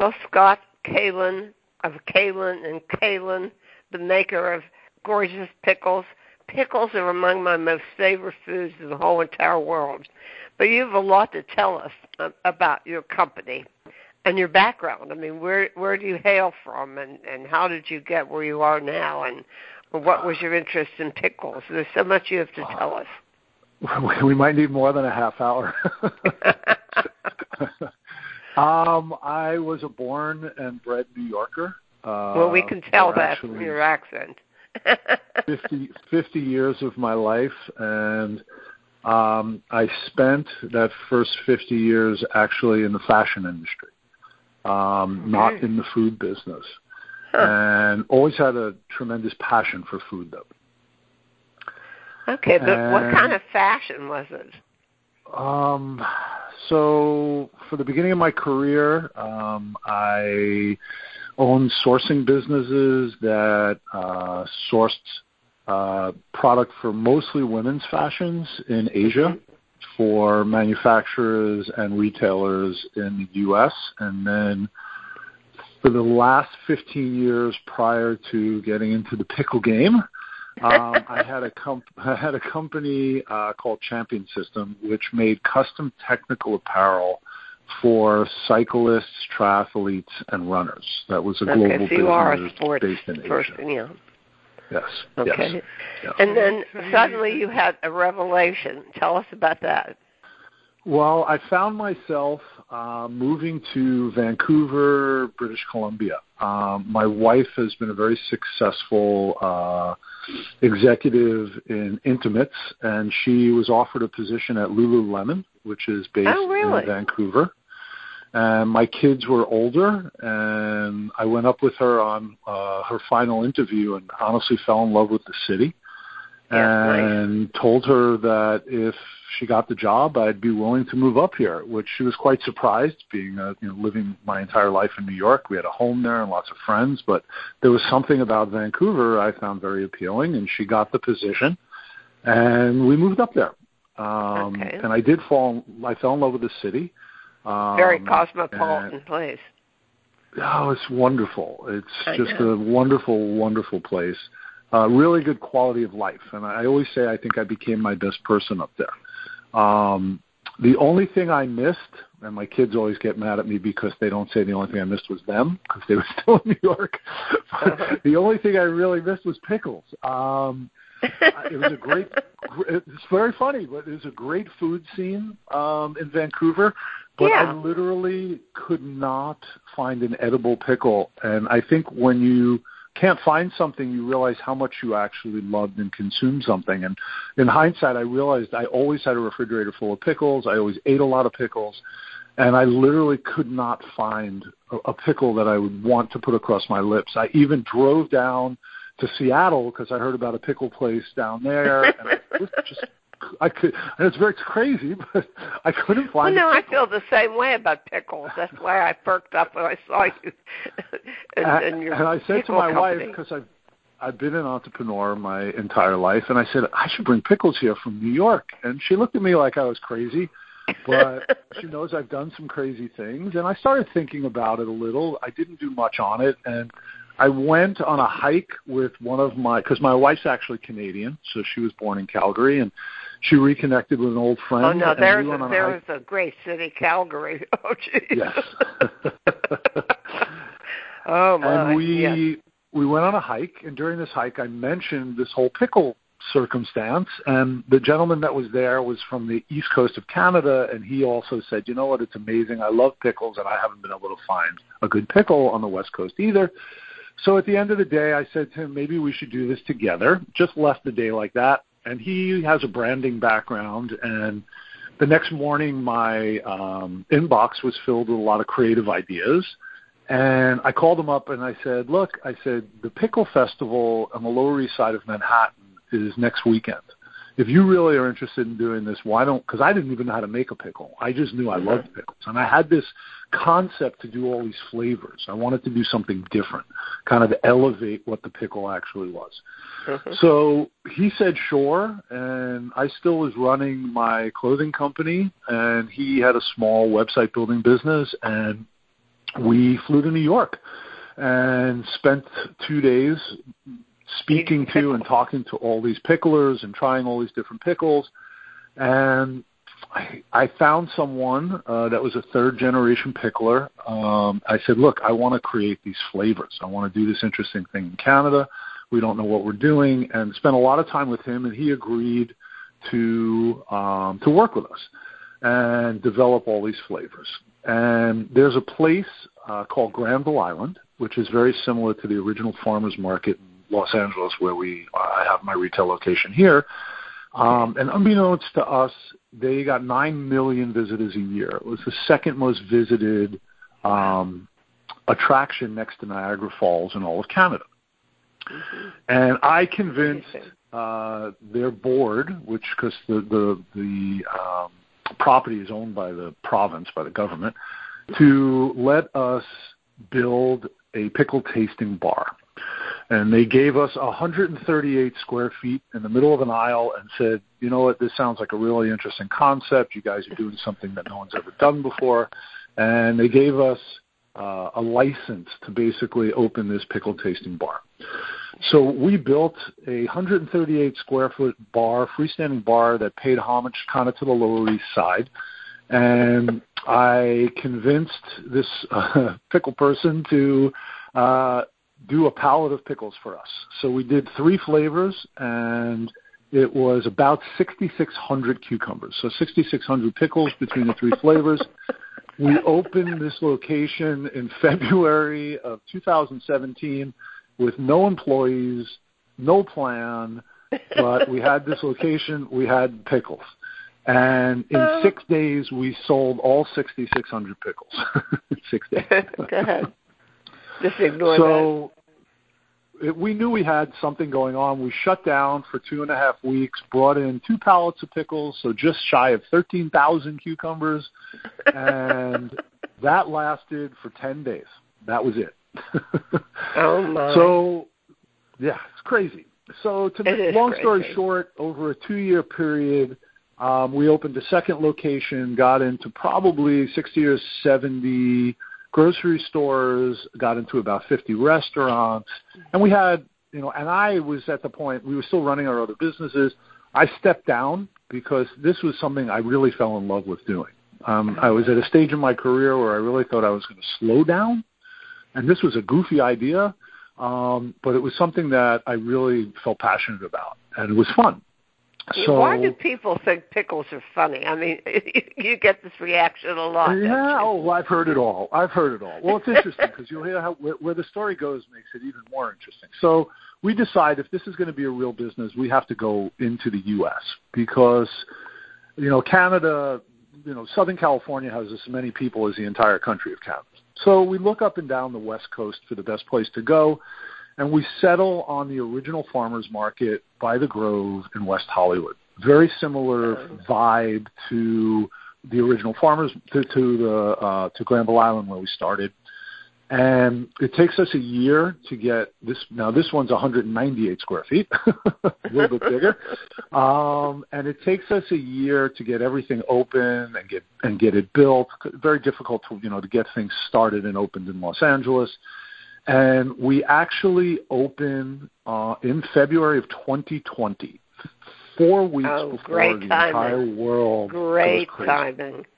Well, Scott Kaylin of Kaylin and Kaylin, the maker of gorgeous pickles. Pickles are among my most favorite foods in the whole entire world. But you have a lot to tell us um, about your company and your background. I mean, where where do you hail from, and and how did you get where you are now, and what was your interest in pickles? There's so much you have to tell us. We might need more than a half hour. um, I was a born and bred New Yorker. Uh, well, we can tell that from your accent. 50, 50 years of my life, and um, I spent that first 50 years actually in the fashion industry, um, mm-hmm. not in the food business, huh. and always had a tremendous passion for food, though. Okay, but and, what kind of fashion was it? Um, so for the beginning of my career, um, I owned sourcing businesses that uh, sourced uh, product for mostly women's fashions in Asia for manufacturers and retailers in the U.S. And then for the last 15 years prior to getting into the pickle game, um, I had a comp- I had a company uh, called Champion System, which made custom technical apparel for cyclists, triathletes, and runners. That was a okay, global so you are a sports based in person, Asia. Yeah. Yes. Okay. Yes. Yeah. And then suddenly you had a revelation. Tell us about that. Well, I found myself uh, moving to Vancouver, British Columbia. Um, my wife has been a very successful uh, executive in intimates, and she was offered a position at Lululemon, which is based oh, really? in Vancouver. And my kids were older, and I went up with her on uh, her final interview, and honestly fell in love with the city and nice. told her that if she got the job, I'd be willing to move up here, which she was quite surprised, being a, you know living my entire life in New York. We had a home there and lots of friends, but there was something about Vancouver I found very appealing, and she got the position, and we moved up there. Um, okay. And I did fall. I fell in love with the city. Um, very cosmopolitan and, place. Oh, it's wonderful. It's I just know. a wonderful, wonderful place uh, really good quality of life. And I always say I think I became my best person up there. Um, the only thing I missed, and my kids always get mad at me because they don't say the only thing I missed was them because they were still in New York. Uh-huh. the only thing I really missed was pickles. Um, it was a great. It's very funny, but it was a great food scene um, in Vancouver. But yeah. I literally could not find an edible pickle, and I think when you can't find something, you realize how much you actually loved and consumed something. And in hindsight, I realized I always had a refrigerator full of pickles. I always ate a lot of pickles. And I literally could not find a, a pickle that I would want to put across my lips. I even drove down to Seattle because I heard about a pickle place down there. and I just I could, and it's very crazy, but I couldn't find. Well, no, I feel the same way about pickles. That's why I perked up when I saw you. and, your and I said to my company. wife because I've I've been an entrepreneur my entire life, and I said I should bring pickles here from New York, and she looked at me like I was crazy. but she knows I've done some crazy things, and I started thinking about it a little. I didn't do much on it, and I went on a hike with one of my because my wife's actually Canadian, so she was born in Calgary, and she reconnected with an old friend. Oh no, there's we a, there's a great city, Calgary. Oh jeez. Yes. oh my. And we yes. we went on a hike, and during this hike, I mentioned this whole pickle circumstance, and the gentleman that was there was from the east coast of Canada, and he also said, "You know what? It's amazing. I love pickles, and I haven't been able to find a good pickle on the west coast either." So at the end of the day, I said to him, maybe we should do this together. Just left the day like that and he has a branding background and the next morning my um, inbox was filled with a lot of creative ideas and i called him up and i said look i said the pickle festival on the lower east side of manhattan is next weekend if you really are interested in doing this why don't because i didn't even know how to make a pickle i just knew i loved pickles and i had this concept to do all these flavors. I wanted to do something different, kind of elevate what the pickle actually was. Mm-hmm. So he said sure, and I still was running my clothing company, and he had a small website building business, and we flew to New York and spent two days speaking to and talking to all these picklers and trying all these different pickles. And I, I found someone uh, that was a third generation pickler. Um, I said, look, I want to create these flavors. I want to do this interesting thing in Canada. We don't know what we're doing, and spent a lot of time with him, and he agreed to um, to work with us and develop all these flavors. And there's a place uh, called Granville Island, which is very similar to the original farmers market in Los Angeles, where we I have my retail location here. Um, and unbeknownst to us, they got nine million visitors a year. It was the second most visited um, attraction next to Niagara Falls in all of Canada. Mm-hmm. And I convinced uh, their board, which because the the the um, property is owned by the province, by the government, to let us build a pickle tasting bar. And they gave us 138 square feet in the middle of an aisle and said, you know what, this sounds like a really interesting concept. You guys are doing something that no one's ever done before. And they gave us uh, a license to basically open this pickle tasting bar. So we built a 138 square foot bar, freestanding bar that paid homage kind of to the Lower East Side. And I convinced this uh, pickle person to uh, do a pallet of pickles for us. So we did three flavors, and it was about 6,600 cucumbers. So 6,600 pickles between the three flavors. We opened this location in February of 2017 with no employees, no plan, but we had this location, we had pickles. And in uh, six days, we sold all 6,600 pickles. six days. Go ahead. Just ignore so, that. We knew we had something going on. We shut down for two and a half weeks, brought in two pallets of pickles, so just shy of 13,000 cucumbers. And that lasted for 10 days. That was it. oh my! So, yeah, it's crazy. So, to make long crazy. story short, over a two-year period, um, we opened a second location, got into probably 60 or 70 grocery stores, got into about 50 restaurants, and we had, you know, and I was at the point we were still running our other businesses. I stepped down because this was something I really fell in love with doing. Um, I was at a stage in my career where I really thought I was going to slow down and this was a goofy idea, um, but it was something that I really felt passionate about, and it was fun. So, Why do people think pickles are funny? I mean, you get this reaction a lot. Yeah, oh, I've heard it all. I've heard it all. Well, it's interesting because you'll hear how where, where the story goes makes it even more interesting. So we decide if this is going to be a real business, we have to go into the U.S. because you know Canada, you know Southern California has as many people as the entire country of Canada. So we look up and down the West Coast for the best place to go, and we settle on the original farmers market by the Grove in West Hollywood. Very similar vibe to the original farmers to, to the uh, to Granville Island where we started. And it takes us a year to get this. Now this one's 198 square feet, a little bit bigger, um, and it takes us a year to get everything open and get and get it built. Very difficult to you know to get things started and opened in Los Angeles. And we actually open uh, in February of 2020, four weeks oh, before the timing. entire world great timing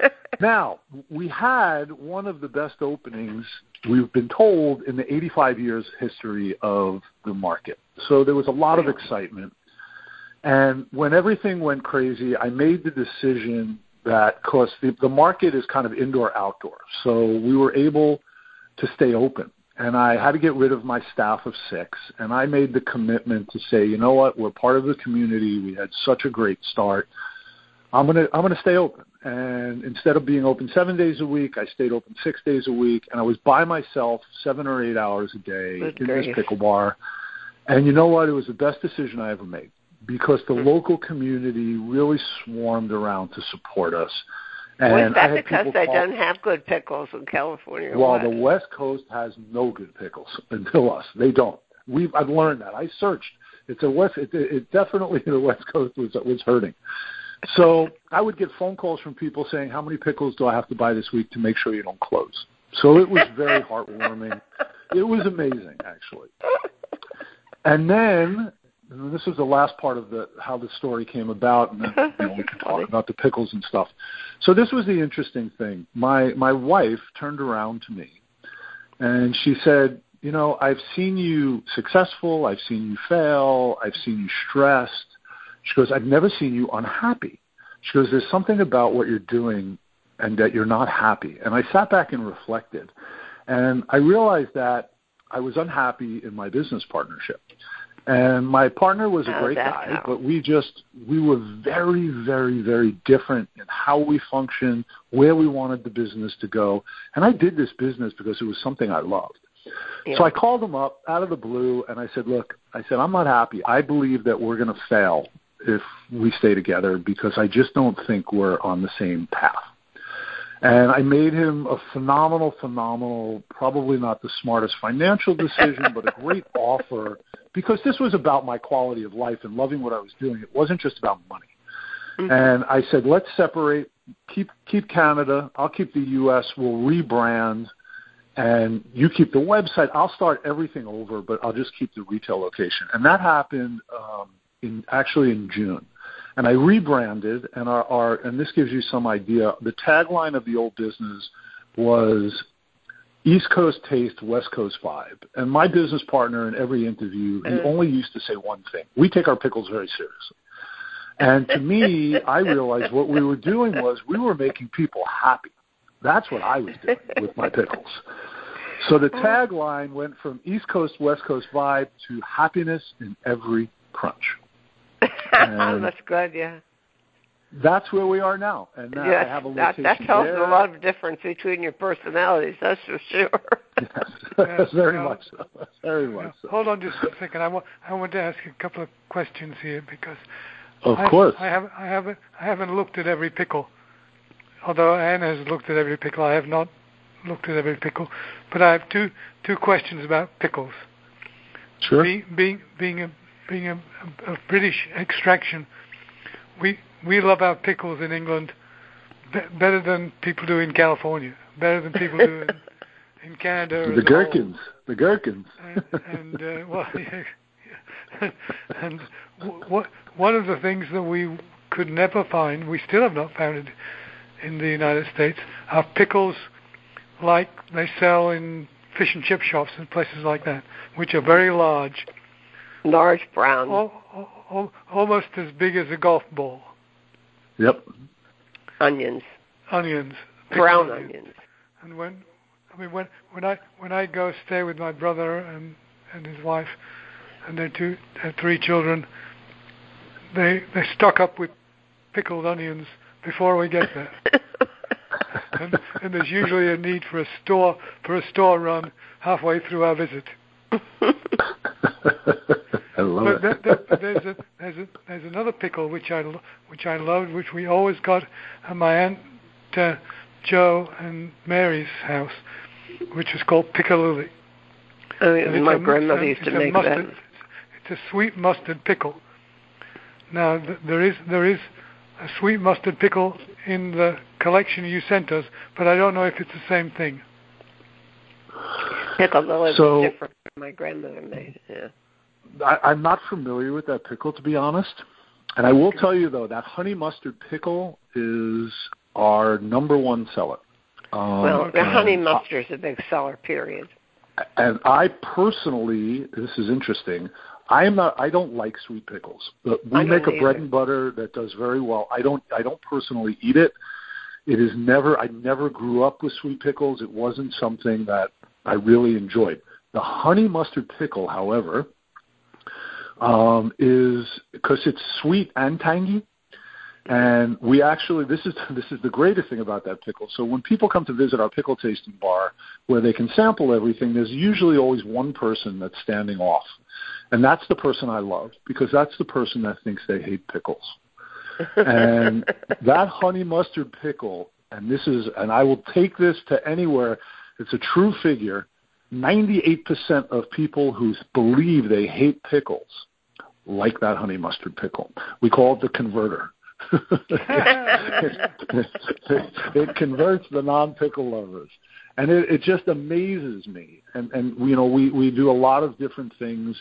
now, we had one of the best openings we've been told in the 85 years history of the market. So there was a lot of excitement. And when everything went crazy, I made the decision that because the, the market is kind of indoor outdoor, so we were able to stay open. And I had to get rid of my staff of six, and I made the commitment to say, you know what, we're part of the community. We had such a great start. I'm gonna I'm gonna stay open. And instead of being open seven days a week, I stayed open six days a week, and I was by myself seven or eight hours a day Good in grief. this pickle bar. And you know what? It was the best decision I ever made because the Hmm. local community really swarmed around to support us. Was that because they call- don't have good pickles in California? well, what? the West Coast has no good pickles until us. They don't. We've I've learned that. I searched. It's a West. It, it definitely the West Coast was was hurting. So I would get phone calls from people saying, "How many pickles do I have to buy this week to make sure you don't close?" So it was very heartwarming. it was amazing, actually. And then this is the last part of the how the story came about, and then you know, we can talk about the pickles and stuff. So this was the interesting thing. My my wife turned around to me, and she said, "You know, I've seen you successful. I've seen you fail. I've seen you stressed." She goes, "I've never seen you unhappy." She goes, "There's something about what you're doing, and that you're not happy." And I sat back and reflected, and I realized that I was unhappy in my business partnership and my partner was a oh, great guy, but we just we were very, very, very different in how we functioned, where we wanted the business to go. And I did this business because it was something I loved. Yeah. So I called him up out of the blue and I said, Look, I said, I'm not happy. I believe that we're gonna fail if we stay together because I just don't think we're on the same path. And I made him a phenomenal, phenomenal, probably not the smartest financial decision, but a great offer because this was about my quality of life and loving what I was doing. It wasn't just about money. Mm-hmm. And I said, let's separate. Keep keep Canada. I'll keep the U.S. We'll rebrand, and you keep the website. I'll start everything over, but I'll just keep the retail location. And that happened um, in actually in June. And I rebranded, and our, our and this gives you some idea. The tagline of the old business was East Coast taste, West Coast vibe. And my business partner in every interview, he mm. only used to say one thing. We take our pickles very seriously. And to me, I realized what we were doing was we were making people happy. That's what I was doing with my pickles. So the tagline went from East Coast, West Coast vibe to happiness in every crunch. That's good, yeah that's where we are now, and uh, yes, I have a that, location that tells there. a lot of difference between your personalities. That's for sure. yes, very much so. Very much so. Hold on just a second. I want I want to ask you a couple of questions here because of I, course I have I haven't I haven't looked at every pickle. Although Anne has looked at every pickle, I have not looked at every pickle. But I have two two questions about pickles. Sure. Be, being being a being a, a British extraction, we we love our pickles in England be- better than people do in California, better than people do in, in Canada. The gherkins, the gherkins. And, and uh, well, yeah, and what one of the things that we could never find, we still have not found it in the United States, are pickles like they sell in fish and chip shops and places like that, which are very large. Large brown. Al- al- almost as big as a golf ball. Yep. Onions. Onions. Brown onions. onions. And when I mean when when I when I go stay with my brother and and his wife and their two their three children, they they stock up with pickled onions before we get there. and, and there's usually a need for a store for a store run halfway through our visit. I love but it. there's a there's a there's another pickle which I which I loved, which we always got at my aunt uh, Joe and Mary's house, which is called piccalilli. Oh, yeah, my a, grandmother used to make mustard, that. It's a sweet mustard pickle. Now th- there is there is a sweet mustard pickle in the collection you sent us, but I don't know if it's the same thing. Piccalilli so, was different. My grandmother made. Yeah. I, I'm not familiar with that pickle, to be honest. And I will tell you though, that honey mustard pickle is our number one seller. Um, well, the honey mustard is a big seller. Period. And I personally, this is interesting. I am not. I don't like sweet pickles. But we make a either. bread and butter that does very well. I don't. I don't personally eat it. It is never. I never grew up with sweet pickles. It wasn't something that I really enjoyed. The honey mustard pickle, however, um, is because it's sweet and tangy. And we actually this is this is the greatest thing about that pickle. So when people come to visit our pickle tasting bar where they can sample everything, there's usually always one person that's standing off. And that's the person I love because that's the person that thinks they hate pickles. and that honey mustard pickle, and this is and I will take this to anywhere, it's a true figure. 98% of people who believe they hate pickles like that honey mustard pickle. We call it the converter. it, it, converts the non-pickle lovers. and it, it just amazes me. And and you know we we do a lot of different things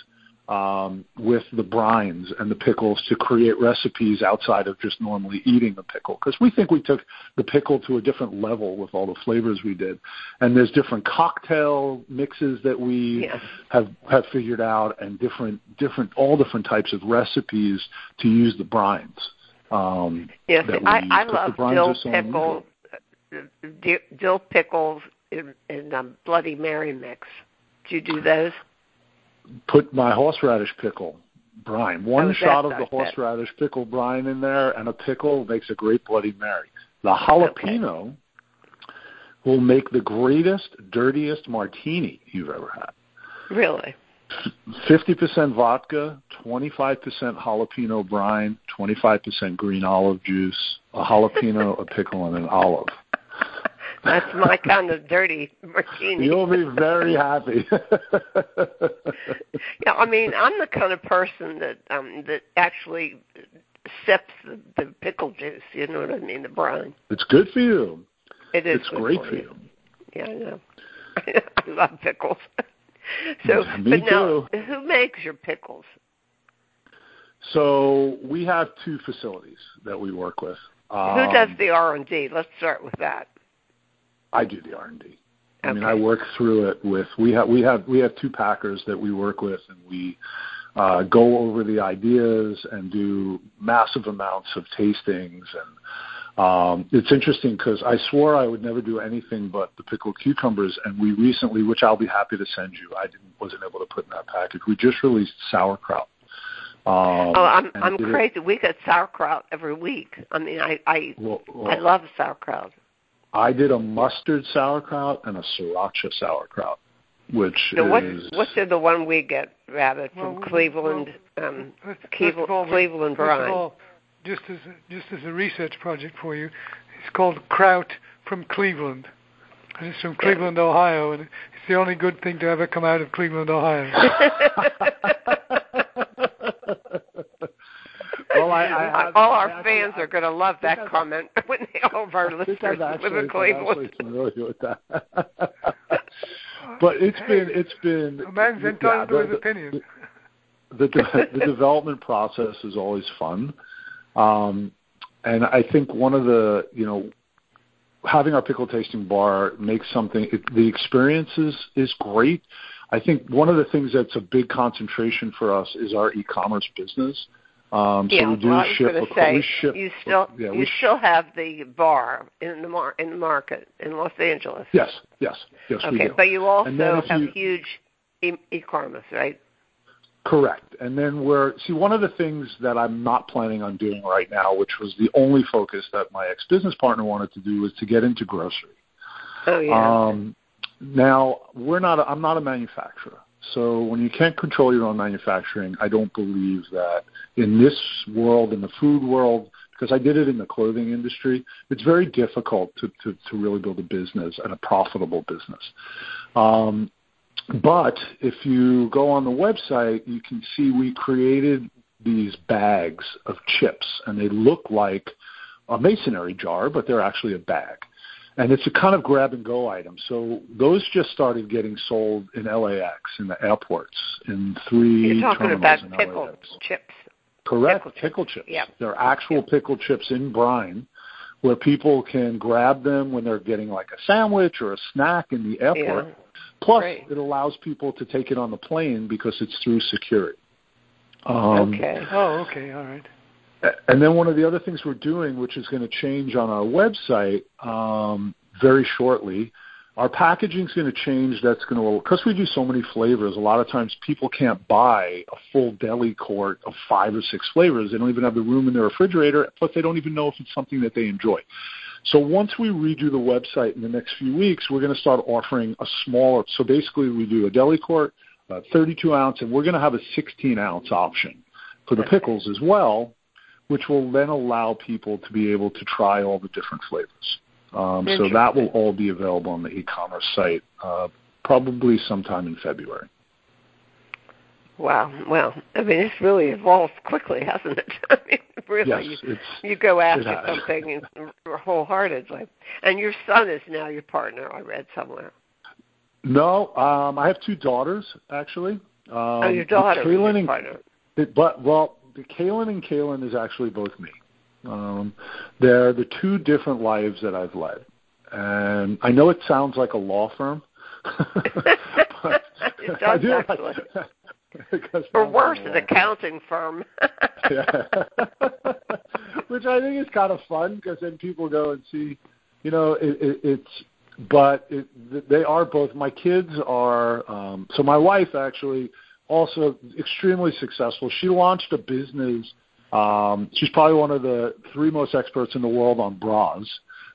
um, with the brines and the pickles to create recipes outside of just normally eating a pickle because we think we took the pickle to a different level with all the flavors we did and there's different cocktail mixes that we Yes. have have figured out and different different all different types of recipes to use the brines um Yes, I, I love dill are so pickle, uh, dill pickles and, and um, Bloody Mary mix. Do you do those? Put my horseradish pickle brine. One Oh, shot of the horseradish pickle brine in there, and a pickle makes a great Bloody Mary. The jalapeno will make the greatest, dirtiest martini you've ever had. Really? 50% vodka, 25% jalapeno brine, 25% green olive juice, a jalapeno, a pickle, and an olive. That's my kind of dirty martini. You'll be very happy. Yeah, I mean, I'm the kind of person that um that actually sips the, the pickle juice. You know what I mean? The brine. it's good for you. It is. It's great for you. you. Yeah, I know. I love pickles. so, Me but now, too. who makes your pickles? So we have two facilities that we work with. Um, who does the R and D? Let's start with that. I do the R and D. I mean. I work through it with we have we have we have two packers that we work with, and we uh, go over the ideas and do massive amounts of tastings. And um, it's interesting because I swore I would never do anything but the pickled cucumbers, and we recently, which I'll be happy to send you, I didn't wasn't able to put in that package. We just released sauerkraut. Um, Oh, I'm I'm did it- crazy. We get sauerkraut every week. I mean, I I well, well, I love sauerkraut. I did a mustard sauerkraut and a sriracha sauerkraut, which Now, what is what's the the one we get rather from Well, Cleveland? um, First- first Cleveland, of all, Cleveland first brine. all, just as a, just as a research project for you, it's called Kraut from Cleveland. And it's from Cleveland, Ohio, and it's the only good thing to ever come out of Cleveland, Ohio. well, I, I have, all our actually- fans I- are going to love that I've- comment when they, all of our I listeners actually, live in I'm Cleveland. familiar with that. but it's been it's been A man's yeah, entitled to the- his the- opinion. the de- the development process is always fun, um, and I think one of the you know having our pickle tasting bar makes something. It, the experience is is great. I think one of the things that's a big concentration for us is our e-commerce business. Um, so we do well, I was ship. to acro- say we ship. you still yeah, you still have the bar in the mar- in the market in Los Angeles. yes, yes, yes. we Okay, do. but you also have you- huge e- e-commerce, right? Correct. And then we're see one of the things that I'm not planning on doing right now, which was the only focus that my ex business partner wanted to do, was to get into grocery. Oh yeah. Um, now we're not. A, I'm not a manufacturer, so when you can't control your own manufacturing, I don't believe that in this world, in the food world, because I did it in the clothing industry, it's very difficult to to, to really build a business and a profitable business. Um, but if you go on the website, you can see we created these bags of chips, and they look like a masonry jar, but they're actually a bag. And it's a kind of grab and go item. So those just started getting sold in LAX in the airports in three You're talking terminals about in pickle LAX. chips. Correct, pickle chips. pickle chips. Yeah. They're actual pickle chips in brine where people can grab them when they're getting like a sandwich or a snack in the airport. Yeah. Plus, Great. it allows people to take it on the plane because it's through security. Um, okay. Oh, okay, all right. And then one of the other things we're doing, which is going to change on our website um, very shortly, our packaging is going to change. That's going to because we do so many flavors. A lot of times people can't buy a full deli quart of five or six flavors. They don't even have the room in their refrigerator. Plus, they don't even know if it's something that they enjoy. So once we redo the website in the next few weeks, we're going to start offering a smaller. So basically, we do a deli quart, a 32 ounce, and we're going to have a 16 ounce option for the pickles as well, which will then allow people to be able to try all the different flavors. Um, so that will all be available on the e-commerce site uh, probably sometime in February. Wow. Well, I mean, it's really evolved quickly, hasn't it? I mean, really, yes, you, it's you go after something wholeheartedly. And your son is now your partner. I read somewhere. no. Um, I have two daughters actually. Um, oh, your daughter is your partner. It, but well, the Kaylin and Kaylin is actually both me. Um, they're the two different lives that I've led, and I know it sounds like a law firm. but It does, do- actually. Or worse, an accounting firm. Which I think is kind of fun because then people go and see, you know, it, it, it's. But it, they are both. My kids are. Um, so my wife actually also extremely successful. She launched a business. Um, she's probably one of the three most experts in the world on bras.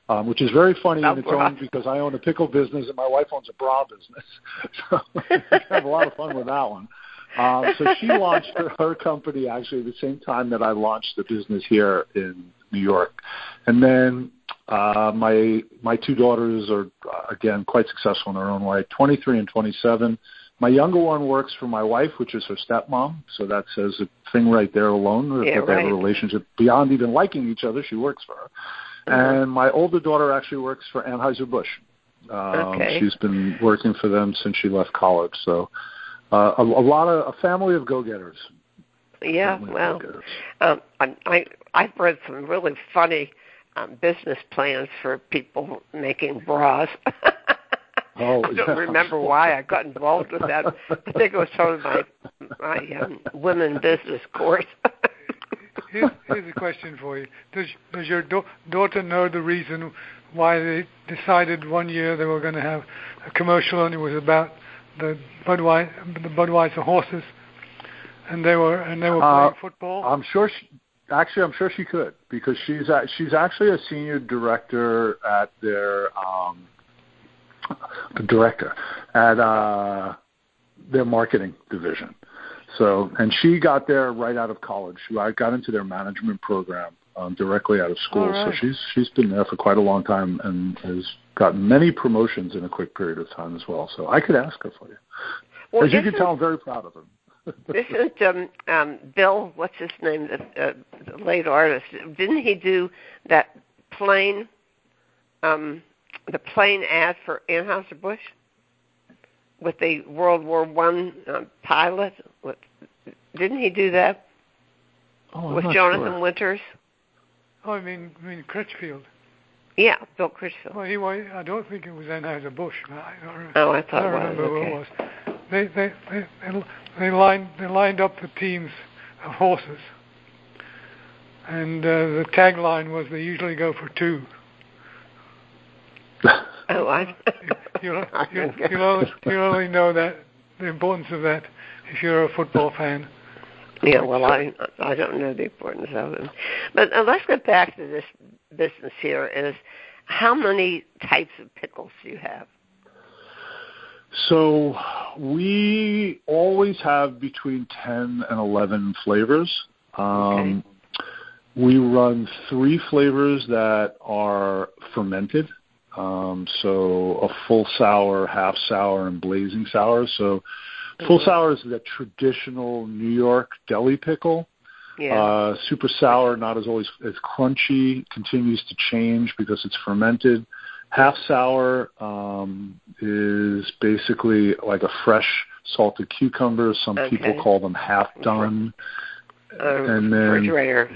Um, which is very funny Oh, in its bras. own because I own a pickle business and my wife owns a bra business. So we have a lot of fun with that one. Um, so she launched her, her company actually at the same time that I launched the business here in New York. And then uh, my my two daughters are uh, again quite successful in their own way. 23 and 27. My younger one works for my wife, which is her stepmom. So that says a thing right there alone. Yeah, that they have a relationship beyond even liking each other. She works for her. Mhm. And my older daughter actually works for Anheuser Busch. Um, Okay. She's been working for them since she left college. So uh, a, a lot of a family of go-getters. yeah, well, um, I, I I've read some really funny um, business plans for people making bras. Oh, I don't yeah. remember why I got involved with that. I think it was part of my my um, women business course. Here's, here's a question for you. Does does your da- daughter know the reason why they decided one year they were going to have a commercial and it was about the Budweiser the Budweiser horses, and they were and they were Uh, playing football? I'm sure. She, actually, I'm sure she could because she's a, she's actually a senior director at their um, the director at uh, their marketing division. So, and she got there right out of college. She I got into their management program um, directly out of school. Right. So she's she's been there for quite a long time and has gotten many promotions in a quick period of time as well. So I could ask her for you. well, As you can tell, I'm very proud of her. Isn't um, um, Bill? What's his name? The, uh, the late artist. Didn't he do that plane? Um, the plane ad for Anheuser Busch with the World War One um, pilot. With, didn't he do that Oh, I'm with not Jonathan sure. Winters? oh, I mean, I mean Critchfield. Yeah, Bill Critchfield. Well, he wa- I don't think it was Anheuser Busch. I don't, re- Oh, I I thought don't it remember was. who it was. They they they they, they lined they lined up the teams of horses, and uh, the tagline was they usually go for two. Oh, I. You'll, you'll, you'll, only, you'll only know that the importance of that if you're a football fan. Yeah, well, I I don't know the importance of it, but uh, let's get back to this business here. Is how many types of pickles do you have? So we always have between 10 and 11 flavors. Um, We run three flavors that are fermented. Um, so a full sour, half sour, and blazing sour. So full Mhm. sour is the traditional New York deli pickle. Yeah. Uh, super sour, not as always as crunchy, continues to change because it's fermented. Half sour um, is basically like a fresh salted cucumber. Some people call them half done. uh, and then- refrigerator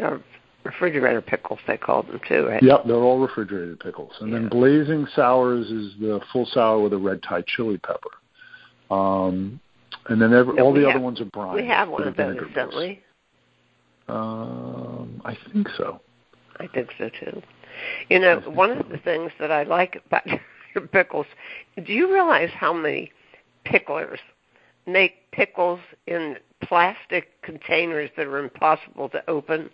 uh, refrigerator pickles they call them too, right? Yep, they're all refrigerated pickles. And Yeah. then blazing sours is the full sour with a red Thai chili pepper. Um, and then every, No, all the have- other ones are brine. We have one of those, don't we? Um, I think so. I think so too. You know, one of the things that I like about your pickles, do you realize how many picklers make pickles in plastic containers that are impossible to open?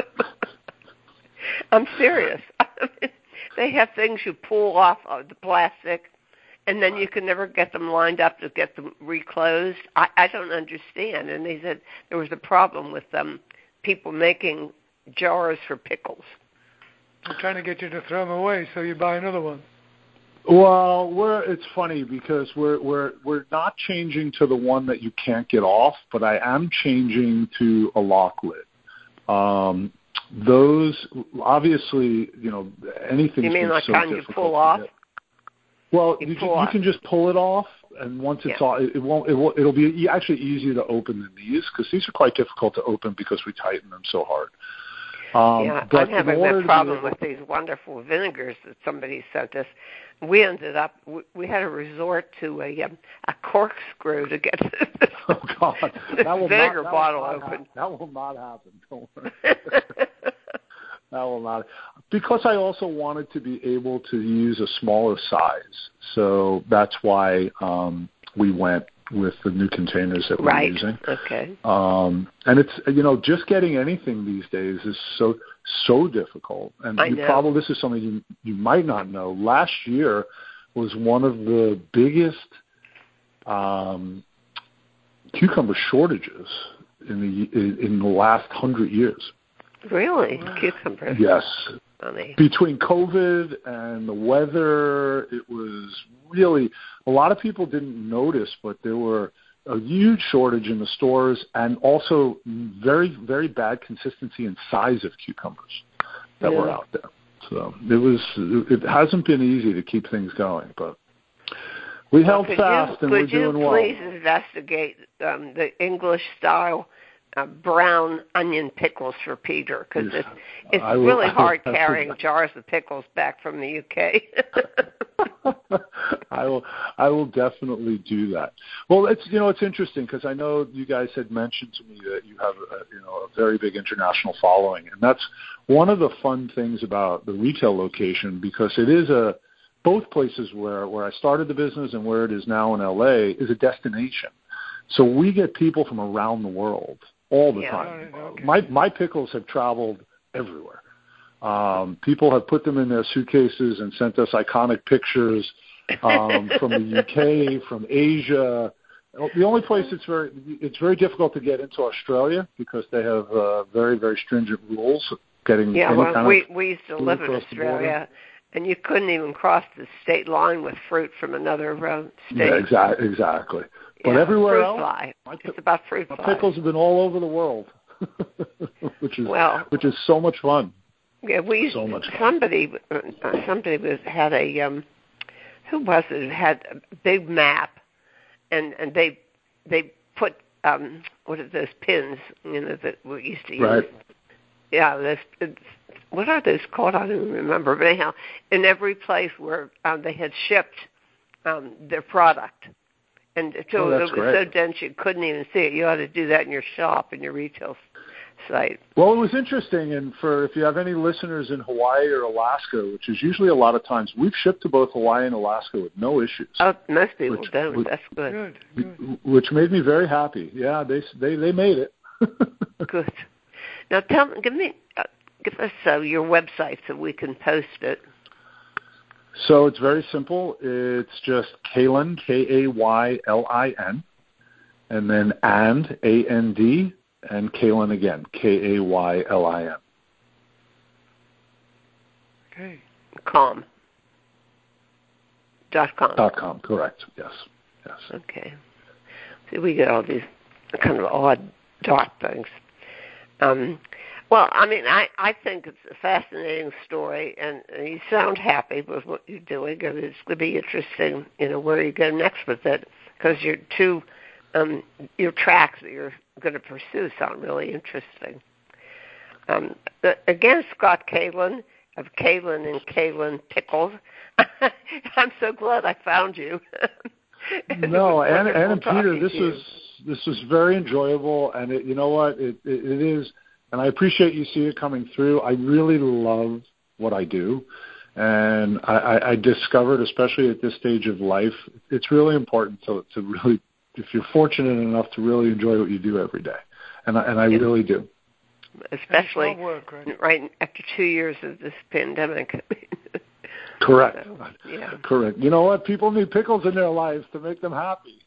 I'm serious. they have things you pull off of the plastic and then you can never get them lined up to get them reclosed. I, I don't understand. And they said there was a problem with them people making jars for pickles. They're trying to get you to throw them away, so you buy another one. Well, we're it's funny because we're we're we're not changing to the one that you can't get off, but I am changing to a lock lid. Um, those obviously, you know, anything. You mean like so kind you pull off? Well, you, you, can, you can just pull it off, and once it's Yeah. all, it, it won't. It will, it'll be actually easier to open than these because these are quite difficult to open because we tighten them so hard. Um, yeah, but I'm in having that problem with these wonderful vinegars that somebody sent us. We ended up we, we had to resort to a um, a corkscrew to get this Oh God, that will vinegar not, that bottle will open. that will not happen. Don't worry. That will not. Because I also wanted to be able to use a smaller size, so that's why um, we went with the new containers that we're right. using. Okay. Um, and it's you know just getting anything these days is so so difficult. And I you know. probably this is something you you might not know. Last year was one of the biggest um, cucumber shortages in the in, in the last hundred years. Really? Cucumbers. Yes, Funny. between COVID and the weather, it was really a lot of people didn't notice, but there were a huge shortage in the stores and also very very bad consistency and size of cucumbers that were out there. So it was it hasn't been easy to keep things going, but we held could fast you, and we're doing well. could you please investigate um, the English style uh, brown onion pickles for Peter? Because Yes. it's it's I will- really will hard to- carrying jars of pickles back from the UK. I will. I will definitely do that. Well, it's you know it's interesting because I know you guys had mentioned to me that you have a, you know a very big international following, and that's one of the fun things about the retail location because it is a both places where where I started the business and where it is now in LA is a destination. So we get people from around the world all the Yeah. time. Okay. My my pickles have traveled everywhere. Um, people have put them in their suitcases and sent us iconic pictures um, from the UK, from Asia. The only place it's very it's very difficult to get into Australia because they have uh, very very stringent rules getting yeah, well, we we used to live in across the border. Australia, and you couldn't even cross the state line with fruit from another uh, state. yeah, exactly exactly. But Yeah, everywhere else, fly. my, It's about fruit my fly. pickles have been all over the world, which is Well, which is so much fun. Yeah, we So much fun. somebody uh, somebody was had a um who was it had a big map and and they they put um what are those pins you know that we used to use Right. yeah those what are those called I don't remember but anyhow in every place where um they had shipped um their product and so Oh, it was great. so dense you couldn't even see it you ought to do that in your shop in your retail site Well, it was interesting, and for if you have any listeners in Hawaii or Alaska, which is usually a lot of times, we've shipped to both Hawaii and Alaska with no issues, oh most people Which- don't which- that's good Good, good. which made me very happy. Yeah, they they they made it. Good. Now tell me, give me, uh, give us uh, your website so we can post it. So it's very simple. It's just Kaylin, K A Y L I N, and then and A N D, and Kaylin again, K A Y L I N. Okay. Com. Dot com. Dot com. Correct. Yes. Yes. Okay. See, we get all these kind of odd dot things. Um, well, I mean, I I think it's a fascinating story, and, you sound happy with what you're doing, and it's going to be interesting, you know, where you go next with it, because your two um, your tracks that you're going to pursue sound really interesting. Um, the, again, Scott Kaylin of Kaylin and Kaylin Pickles. I'm so glad I found you. No, and and Peter, this was this was very enjoyable, and it, you know what, it, it it is, and I appreciate you see it coming through. I really love what I do, and I, I, I discovered, especially at this stage of life, it's really important to to really, if you're fortunate enough to really enjoy what you do every day, and I, and I Yeah. really do. especially work, right? right after two years of this pandemic. Correct. So, yeah. Correct. You know what? People need pickles in their lives to make them happy.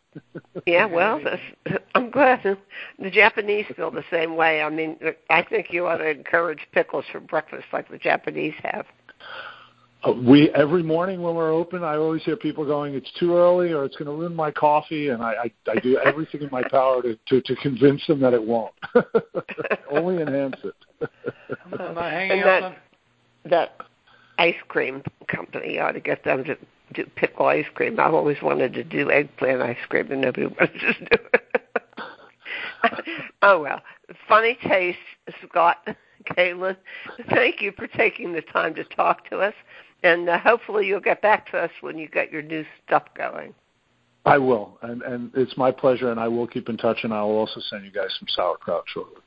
Yeah, well, that's, I'm glad. The Japanese feel the same way. I mean, I think you ought to encourage pickles for breakfast like the Japanese have. Uh, we every morning when we're open, I always hear people going, "It's too early," or "It's going to ruin my coffee," and I, I, I do everything in my power to, to to convince them that it won't. Only enhance it. Am I hanging and up that on? that ice cream company ought to get them to do pickle ice cream. I've always wanted to do eggplant ice cream, and nobody wants to do it. oh well, funny taste, Scott, Kaylin. Thank you for taking the time to talk to us, and uh, hopefully you'll get back to us when you get your new stuff going. I will, and and it's my pleasure, and I will keep in touch, and I will also send you guys some sauerkraut shortly.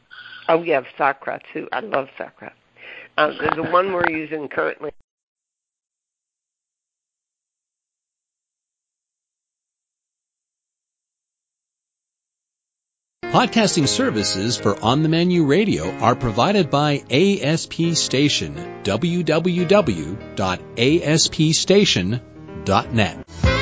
Oh yeah, sauerkraut too. I love sauerkraut. Uh, the, the one we're using currently. Podcasting services for On the Menu Radio are provided by ASP Station. www.aspstation.net.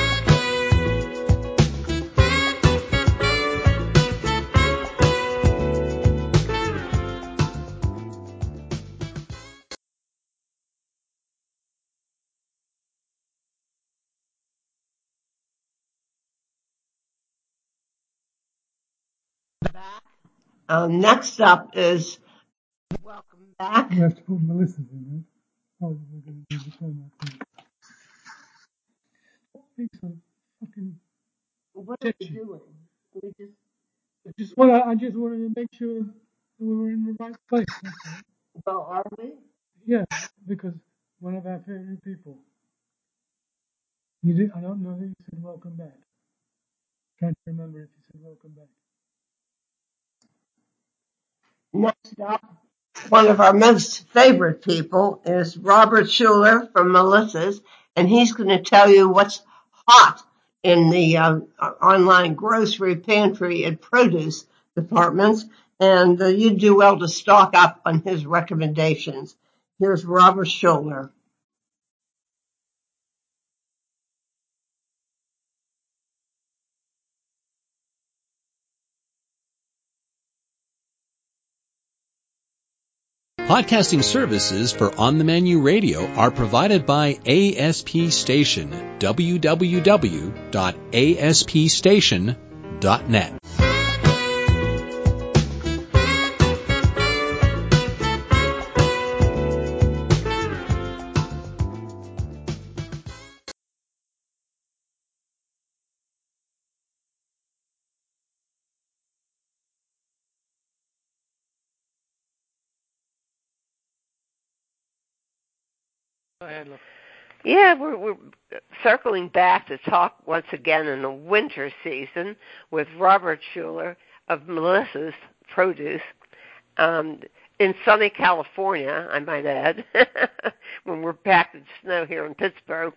Um, next up is welcome back. You have to put Melissa's in there. Oh, we're going to do the phone thing. Thanks for fucking. What are we doing? We just I just want I just wanted to make sure that we were in the right place. that's all. well, are we? Yeah, because one of our favorite people. You did. I don't know that you said welcome back. Can't remember if you said welcome back. Next up, one of our most favorite people is Robert Schueller from Melissa's, and he's going to tell you what's hot in the uh, online grocery pantry and produce departments. And uh, you do well to stock up on his recommendations. Here's Robert Schueller. Podcasting services for On the Menu Radio are provided by ASP Station. www.aspstation.net. Yeah, we're, we're circling back to talk once again in the winter season with Robert Schueller of Melissa's Produce um, in sunny California, I might add, when we're packed in snow here in Pittsburgh.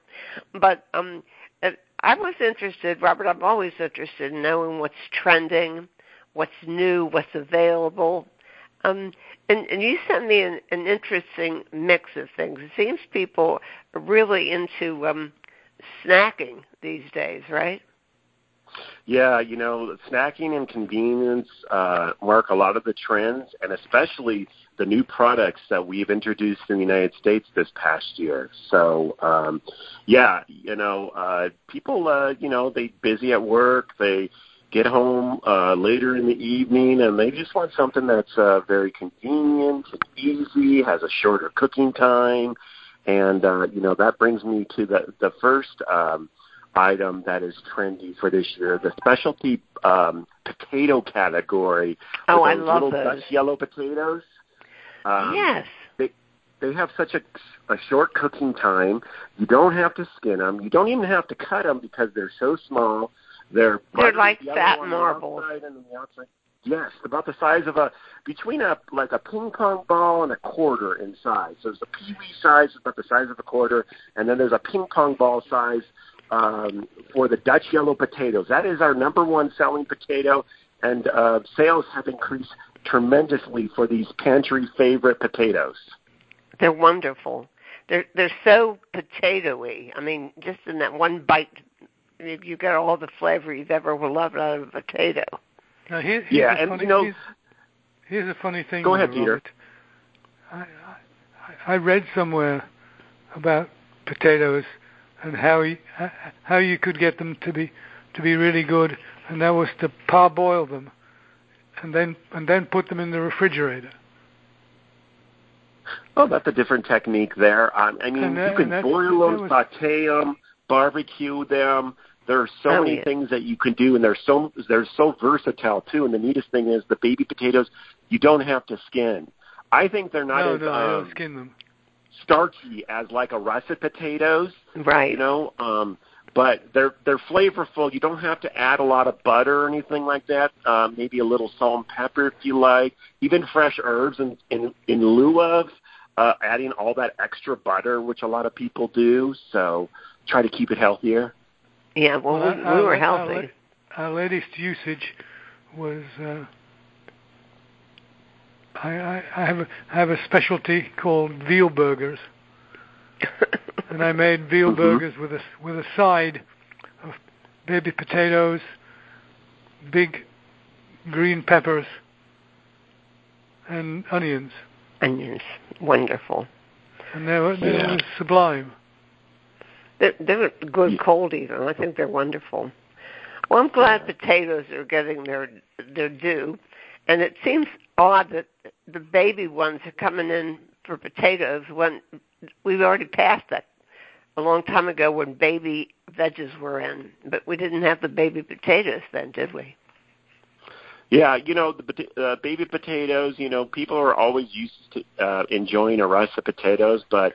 But um, uh, I was interested, Robert, I'm always interested in knowing what's trending, what's new, what's available. Um, and, and you sent me an, an interesting mix of things. It seems people are really into um, snacking these days, right? Yeah, you know, snacking and convenience uh, mark a lot of the trends, and especially the new products that we've introduced in the United States this past year. So, um, yeah, you know, uh, people, uh, you know, they busy at work, they get home uh, later in the evening, and they just want something that's uh, very convenient and easy, has a shorter cooking time, and uh, you know that brings me to the the first um, item that is trendy for this year, the specialty um, potato category. Oh, I love little those. Dutch yellow potatoes. Um, yes. They, they have such a, a short cooking time. You don't have to skin them. You don't even have to cut them because they're so small. They're They're like fat on the marbles. and the. Yes, about the size of a between a like a ping pong ball and a quarter in size. So there's a pea wee size about the size of a quarter, and then there's a ping pong ball size um, for the Dutch yellow potatoes. That is our number one selling potato, and uh, sales have increased tremendously for these pantry favorite potatoes. They're wonderful. They're they're so potatoy. I mean, just in that one bite, you, you get all the flavor you've ever loved out of a potato. Now here, here's Yeah, a and funny, you know- here's, here's a funny thing. Go ahead, Peter. I, I I read somewhere about potatoes and how you, how you could get them to be to be really good, and that was to parboil them, and then and then put them in the refrigerator. Oh, that's a different technique there. Um, I mean, that, you can boil them, was... saute them, barbecue them. There are so oh, many yeah. things that you can do, and they're so they're so versatile too. And the neatest thing is the baby potatoes you don't have to skin. I think they're not no, as no, I um, don't skin them. starchy as like a russet potatoes. Right. You know, um, but they're they're flavorful. You don't have to add a lot of butter or anything like that. Um, maybe a little salt and pepper if you like. Even fresh herbs in in, in lieu of uh, adding all that extra butter, which a lot of people do. So try to keep it healthier. Yeah, well, Well, we, our- we were our- our healthy. la- Our latest usage was uh, I, I, I have a I have a specialty called veal burgers, and I made veal Mhm. burgers with a with a side of baby potatoes, big green peppers, and onions, Onions, wonderful. and they were they Yeah. were sublime. They're, they're good cold eating. I think they're wonderful. Well, I'm glad potatoes are getting their their due, and it seems odd that the baby ones are coming in for potatoes when we've already passed that a long time ago when baby veggies were in, but we didn't have the baby potatoes then, did we? Yeah, you know the uh, baby potatoes. You know, people are always used to uh, enjoying a rice of potatoes, but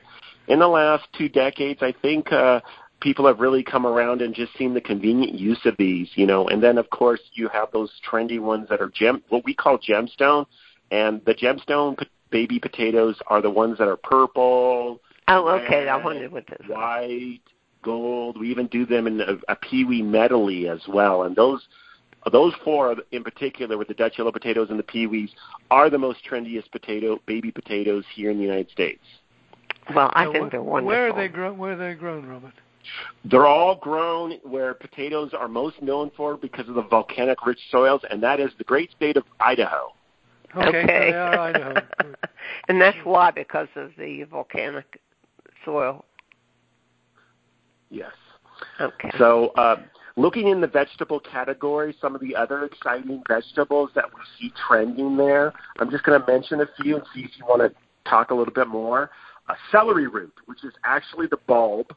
in the last two decades, I think uh, people have really come around and just seen the convenient use of these. You know, and then of course you have those trendy ones that are gem, what we call gemstone, and the gemstone p- baby potatoes are the ones that are purple, Oh, okay. I wondered what this was. white, gold. We even do them in a, a peewee medley as well, and those those four in particular, with the Dutch yellow potatoes and the peewees, are the most trendiest potato baby potatoes here in the United States. Well, I Now, think wh- they're wonderful. Where are they grown? Where are they grown, Robert? They're all grown where potatoes are most known for because of the volcanic rich soils, and that is the great state of Idaho. Okay, okay. they Idaho. And that's why because of the volcanic soil. Yes. Okay. So, uh, looking in the vegetable category, some of the other exciting vegetables that we see trending there, I'm just going to mention a few and see if you want to talk a little bit more. A celery root, which is actually the bulb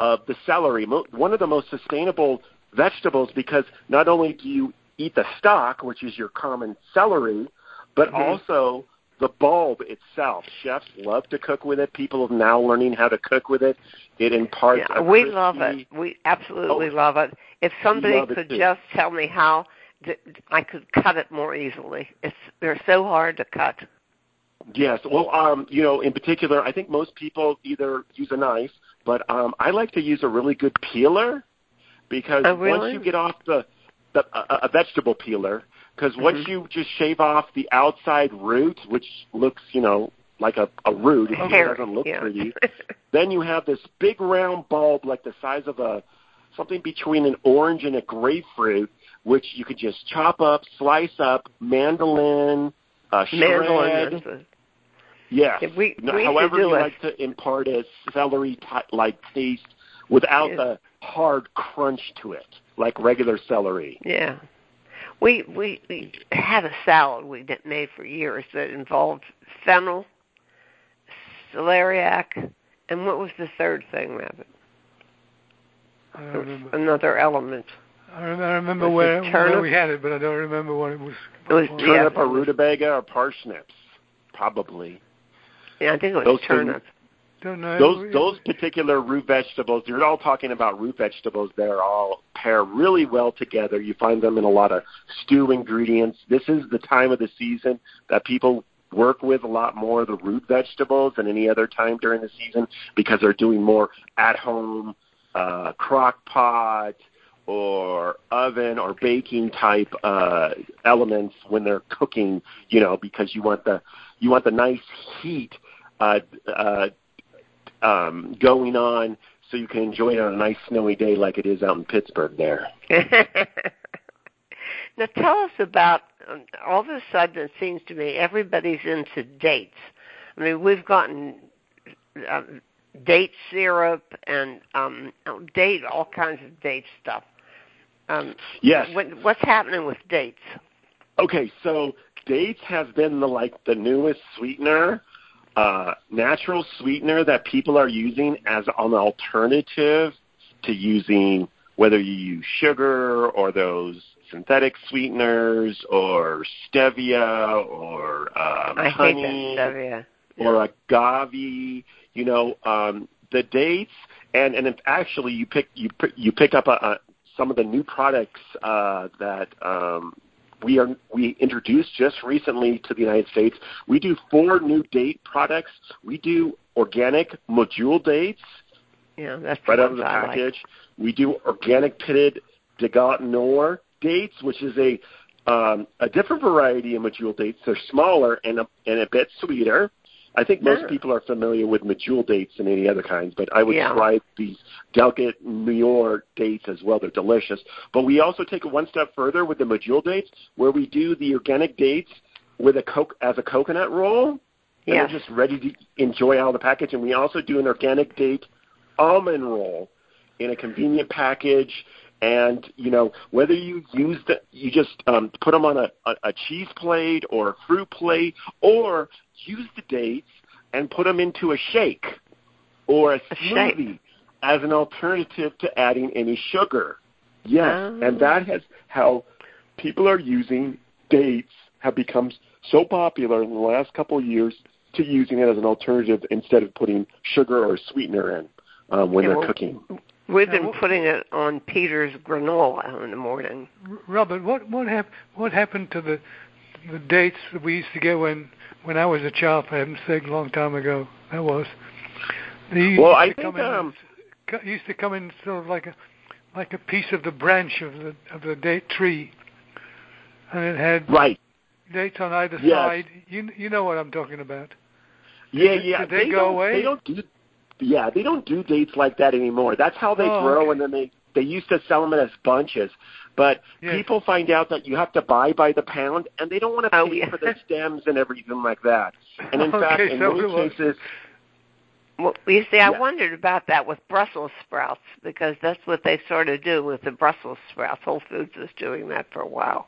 of the celery, Mo- one of the most sustainable vegetables because not only do you eat the stock, which is your common celery, but Mhm. also the bulb itself. Chefs love to cook with it. People are now learning how to cook with it. It imparts yeah, we love it. We absolutely Oh, love it. If somebody could just tell me how I could cut it more easily. It's they're so hard to cut. Yes. Well, um, you know, in particular, I think most people either use a knife, but um, I like to use a really good peeler because Oh, really? once you get off the, the a, a vegetable peeler, because once Mhm. you just shave off the outside root, which looks, you know, like a, a root, it doesn't look yeah. pretty. then you have this big round bulb like the size of a something between an orange and a grapefruit, which you could just chop up, slice up, mandolin, uh, shred. Mandolin. is the- Yes. Yeah, we- No, we however do you it. like to impart a celery ty- like taste without Yeah. the hard crunch to it, like regular celery. Yeah. We, we we had a salad we did made for years that involved fennel, celeriac, and what was the third thing, Rabbit? I don't remember. another element. I remember, I remember Was where, where we had it, but I don't remember what it was. It was called. Yeah, Turnip or rutabaga or parsnips, probably. Yeah, I think it was Those things- Don't know. Those those particular root vegetables, you're all talking about root vegetables. They're all pair really well together. You find them in a lot of stew ingredients. This is the time of the season that people work with a lot more of the root vegetables than any other time during the season because they're doing more at home uh, crock pot or oven or baking type uh, elements when they're cooking. You know, because you want the you want the nice heat uh, uh, um, going on so you can enjoy it on a nice snowy day like it is out in Pittsburgh there. now tell us about um, all of a sudden it seems to me everybody's into dates. I mean we've gotten um, date syrup and um, date all kinds of date stuff. Um, Yes. what, what's happening with dates? Okay, so dates has been the like the newest sweetener. uh, natural sweetener that people are using as an alternative to using whether you use sugar or those synthetic sweeteners or stevia or um, I honey stevia. or agave. You know, um, the dates and and if actually you pick you pick- you pick up a, a, some of the new products uh, that um, we are we introduced just recently to the United States. We do four new date products. We do organic medjool dates Yeah, that's right out of the I like. package. We do organic pitted Noir dates, which is a um, a different variety of medjool dates. They're smaller and a, and a bit sweeter. I think most Yeah. people are familiar with medjool dates and any other kinds, but I would Yeah. try these delicate Noir dates as well. They're delicious. But we also take it one step further with the medjool dates, where we do the organic dates with a coke as a coconut roll. And Yes. they're just ready to enjoy out of the package. And we also do an organic date almond roll in a convenient package. And you know whether you use the, you just um, put them on a, a, a cheese plate or a fruit plate, or use the dates and put them into a shake or a A shake. smoothie as an alternative to adding any sugar. Yes, Oh. and that has how people are using dates have become so popular in the last couple of years to using it as an alternative instead of putting sugar or sweetener in um, when Yeah, they're well- cooking. We've Now, been what- putting it on Peter's granola in the morning. Robert, what what hap- what happened to the the dates that we used to get when when I was a child? For heaven's sake, a long time ago. That was. They used Well, to I come think in, um, used to come in sort of like a like a piece of the branch of the of the date tree, and it had right. dates on either Yes. side. You you know what I'm talking about. Yeah, Did- yeah. did they go away? They don't do. Yeah, they don't do dates like that anymore. That's how they Oh, grow, okay. and then they they used to sell them as bunches. But Yes. people find out that you have to buy by the pound, and they don't want to Oh, pay yeah. for the stems and everything like that. And in fact, in so many cases, Well, you see, I Yeah. wondered about that with Brussels sprouts because that's what they sort of do with the Brussels sprouts. Whole Foods was doing that for a while,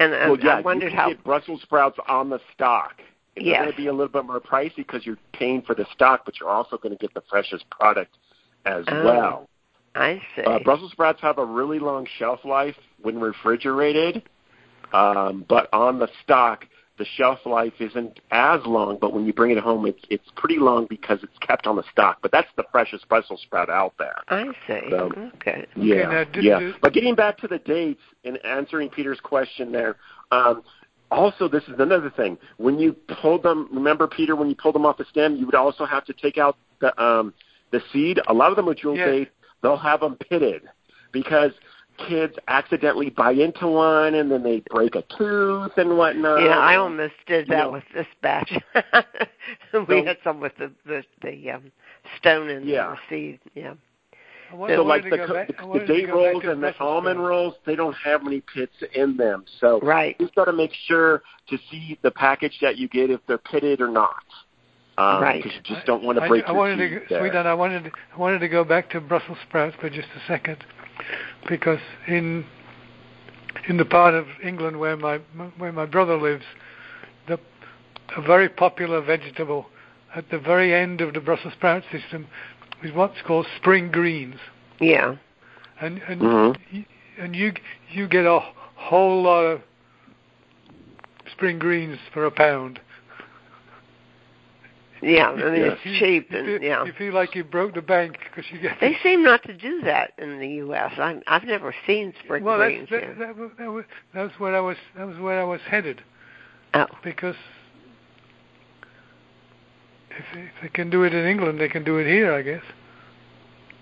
and, and well, yeah, I wondered you can how. get Brussels sprouts on the stock. It's Yes. going to be a little bit more pricey because you're paying for the stock, but you're also going to get the freshest product as Oh. well. I see. Uh, Brussels sprouts have a really long shelf life when refrigerated, um, but on the stock, the shelf life isn't as long. But when you bring it home, it's it's pretty long because it's kept on the stock. But that's the freshest Brussels sprout out there. I see. So- okay. Yeah, now, did- yeah. did- But getting back to the dates and answering Peter's question there, um, also this is another thing. When you pull them, remember Peter, when you pull them off the stem, you would also have to take out the um, the seed. A lot of them medjool Yes. dates, they'll have them pitted because kids accidentally bite into one and then they break a tooth and whatnot. Yeah, I almost did you that know. with this batch. we So- had some with the the, the um, stone and Yeah. the seed. Yeah. I So I like the, to go co- back- I the, the date rolls and the almond sprouts. rolls, they don't have any pits in them. So Right. you've got to make sure to see the package that you get if they're pitted or not. Um, Right. Because you just don't want to I- break I, your wanted teeth to, go- there. sweetheart, I wanted I wanted to go back to Brussels sprouts for just a second, because in in the part of England where my where my brother lives, the a very popular vegetable at the very end of the Brussels sprout system is what's called spring greens, Yeah. and and Mhm. y- and you you get a whole lot of spring greens for a pound. Yeah. I mean, Yes. it's cheap You and feel, yeah. you feel like you broke the bank because you get They seem not to do that in the U.S. I'm, I've never seen spring well, greens that's, here. that, that, that was that was where I was that was where I was headed Oh, because if, if they can do it in England, they can do it here, I guess.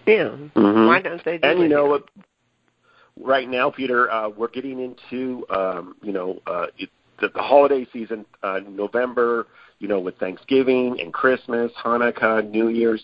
yeah. Mhm. Why don't they do and it you know here? what? Right now, Peter, uh, we're getting into um, you know uh, it, the, the holiday season, uh, November. You know, with Thanksgiving and Christmas, Hanukkah, New Year's.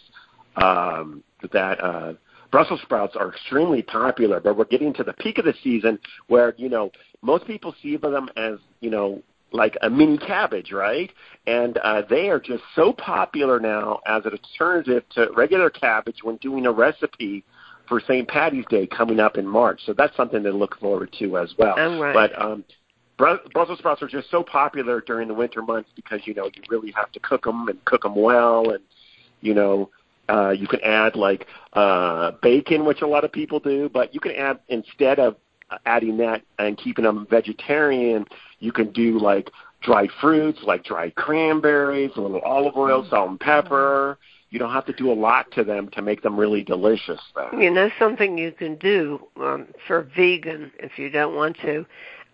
Um, that uh, Brussels sprouts are extremely popular, but we're getting to the peak of the season where you know most people see them as you know like a mini cabbage, right? And uh, they are just so popular now as an alternative to regular cabbage when doing a recipe for St. Patty's Day coming up in March. So that's something to look forward to as well. Oh, right. But um, Brussels sprouts are just so popular during the winter months because you know you really have to cook them and cook them well, and you know uh, you can add like uh, bacon, which a lot of people do, but you can add instead of adding that and keeping them vegetarian, you can do like dried fruits, like dried cranberries, a little olive oil, salt and pepper. You don't have to do a lot to them to make them really delicious. Though. You know something you can do um, for vegan if you don't want to,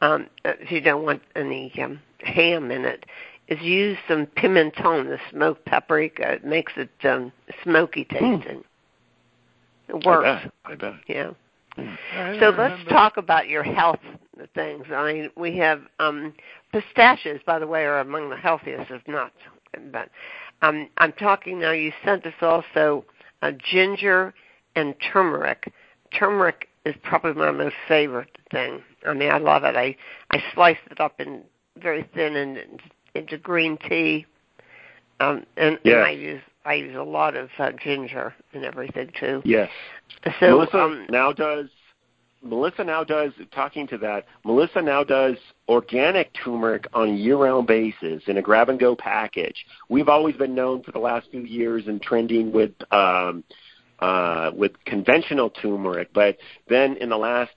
um, if you don't want any um, ham in it, is use some pimenton, the smoked paprika. It makes it um, smoky tasting. Mm. It works. I bet. I bet. Yeah. I- So let's remember- talk about your health things. I mean, we have um, pistachios, by the way, are among the healthiest of nuts. But um, I'm talking now. You sent us also uh, ginger and turmeric. Turmeric is probably my most favorite thing. I mean, I love it. I I slice it up in very thin and into green tea, um, and, Yes. and I use I use a lot of uh, ginger and everything too. Yes. So Melissa um, now does. Melissa now does talking to that. Melissa now does organic turmeric on a year-round basis in a grab-and-go package. We've always been known for the last few years and trending with um, uh, with conventional turmeric, but then in the last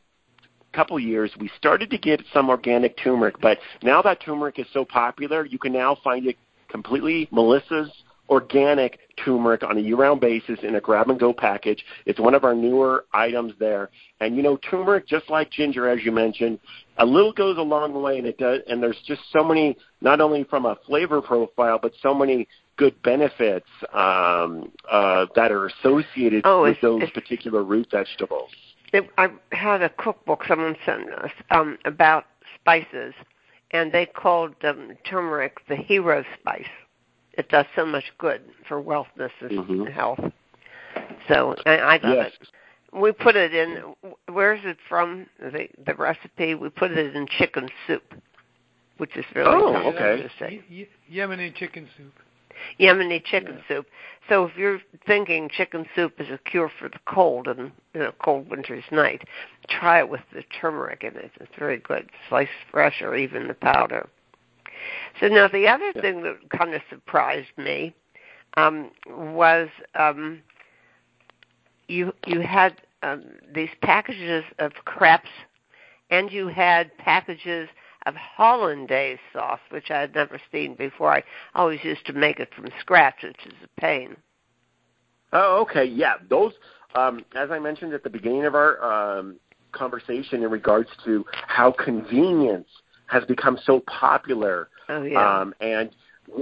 couple years we started to get some organic turmeric. But now that turmeric is so popular, you can now find it completely Melissa's organic turmeric on a year-round basis in a grab-and-go package. It's one of our newer items there. And you know, turmeric, just like ginger, as you mentioned, a little goes a long way, and it does. And there's just so many, not only from a flavor profile, but so many good benefits um, uh, that are associated Oh, with those particular root vegetables. it, I had a cookbook someone sent us um, about spices, and they called um, turmeric the hero spice. It does so much good for wellness and Mhm. health. So I, I love Yes. it. We put it in. Where is it from? The the recipe. We put it in chicken soup, which is really Oh, something okay. to say. Ye- Ye- Yemeni chicken soup. Yemeni chicken soup. So if you're thinking chicken soup is a cure for the cold and you know cold winter's night, try it with the turmeric in it. It's very good, sliced fresh or even the powder. So now the other Yeah. thing that kind of surprised me um, was um, you you had um, these packages of crepes, and you had packages of hollandaise sauce, which I had never seen before. I always used to make it from scratch, which is a pain. Oh, okay. Yeah, those. Um, as I mentioned at the beginning of our um, conversation, in regards to how convenience has become so popular, Oh yeah. um, and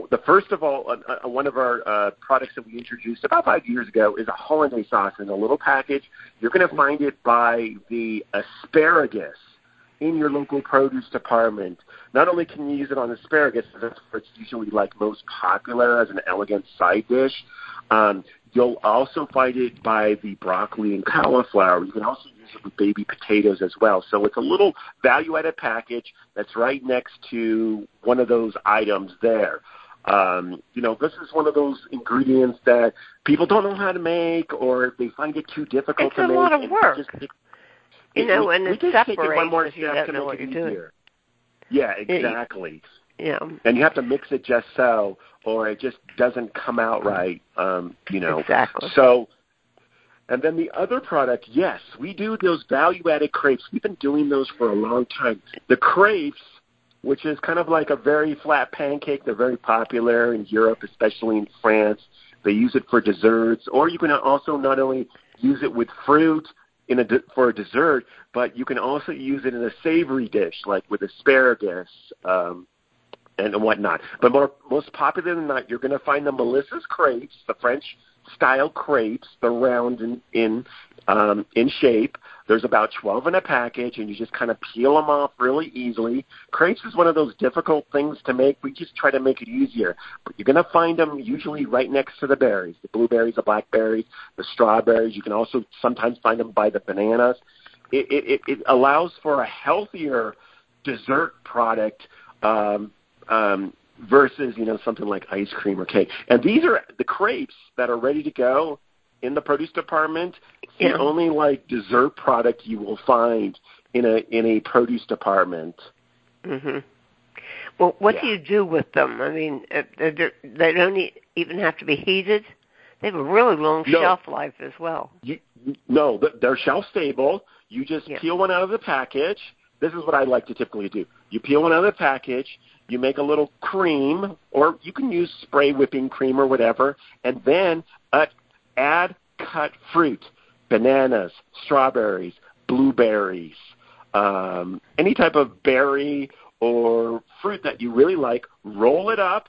the first of all, uh, uh, one of our uh, products that we introduced about five years ago is a hollandaise sauce in a little package. You're going to find it by the asparagus in your local produce department. Not only can you use it on asparagus, that's where it's usually like most popular as an elegant side dish. Um, you'll also find it by the broccoli and cauliflower. You can also use it with baby potatoes as well. So it's a little value-added package that's right next to one of those items there. Um, you know, this is one of those ingredients that people don't know how to make, or they find it too difficult It's to a make. lot of work. Just, it, You it- know, we, and we it it one more if you step don't to know make what it doing. easier. Yeah, It- exactly. Yeah. And you have to mix it just so, or it just doesn't come out right. Um, you know, Exactly. so, and then the other product, yes, we do those value-added crepes. We've been doing those for a long time. The crepes, which is kind of like a very flat pancake, they're very popular in Europe, especially in France. They use it for desserts, or you can also not only use it with fruit in a for a dessert, but you can also use it in a savory dish, like with asparagus. Um, and whatnot. But more most popular than that, you're going to find the Melissa's crepes, the French style crepes. They're round in in, um, in shape. There's about 12 in a package, and you just kind of peel them off really easily. Crepes is one of those difficult things to make. We just try to make it easier. But you're going to find them usually right next to the berries, the blueberries, the blackberries, the strawberries. You can also sometimes find them by the bananas. It, it, it allows for a healthier dessert product. Um, um, versus you know something like ice cream or cake. And these are the crepes that are ready to go in the produce department. Yeah. the only like dessert product you will find in a in a produce department. Mhm. Well, what Yeah. do you do with them? I mean, uh, they're- don't e- even have to be heated. They have a really long No. shelf life as well. You, no, they're shelf stable. You just Yeah. peel one out of the package. This is what I like to typically do. You peel one out of the package. You make a little cream, or you can use spray whipping cream or whatever, and then uh, add cut fruit, bananas, strawberries, blueberries, um, any type of berry or fruit that you really like. Roll it up,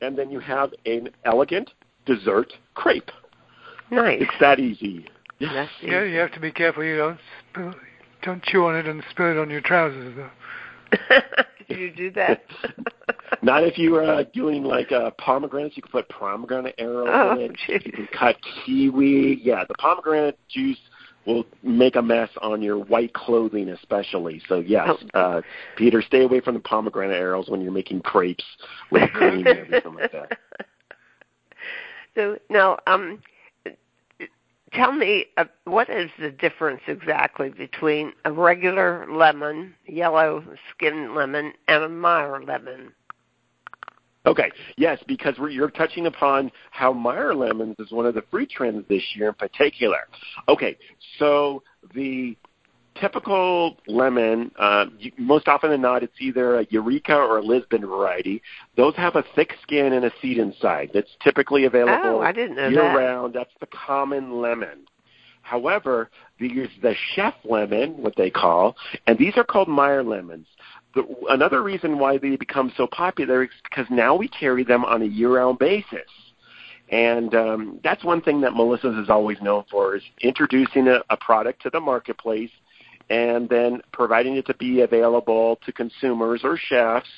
and then you have an elegant dessert crepe. Nice. It's that easy. That's Yeah, you have to be careful you don't spill, don't chew on it and spill it on your trousers though. do you do that? Not if you are uh, doing like uh, pomegranates. You can put pomegranate arils Oh, in it. geez. You can cut kiwi. Yeah, the pomegranate juice will make a mess on your white clothing, especially. So yes, Oh. uh, Peter, stay away from the pomegranate arils when you're making crepes with cream and everything like that. So now, um, tell me uh, what is the difference exactly between a regular lemon, yellow skin lemon, and a Meyer lemon? Okay, yes, because we're, you're touching upon how Meyer lemons is one of the fruit trends this year in particular. Okay, so the typical lemon, uh, you, most often than not, it's either a Eureka or a Lisbon variety. Those have a thick skin and a seed inside. That's typically available Oh, I didn't know year that. round. That's the common lemon. However, there's the chef lemon, what they call, and these are called Meyer lemons. The, another reason why they become so popular is because now we carry them on a year-round basis. And um, that's one thing that Melissa's is always known for is introducing a, a product to the marketplace and then providing it to be available to consumers or chefs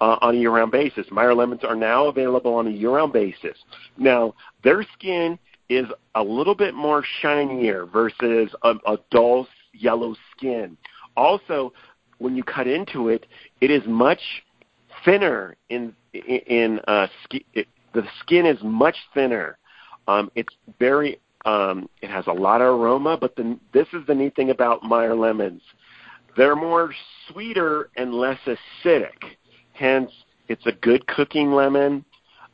uh, on a year-round basis. Meyer lemons are now available on a year-round basis. Now, their skin is a little bit more shinier versus a, a dull yellow skin. Also, when you cut into it, it is much thinner in in, uh, ski, it, the skin is much thinner. Um, it's very um, it has a lot of aroma, but the, this is the neat thing about Meyer lemons. They're more sweeter and less acidic. Hence, it's a good cooking lemon.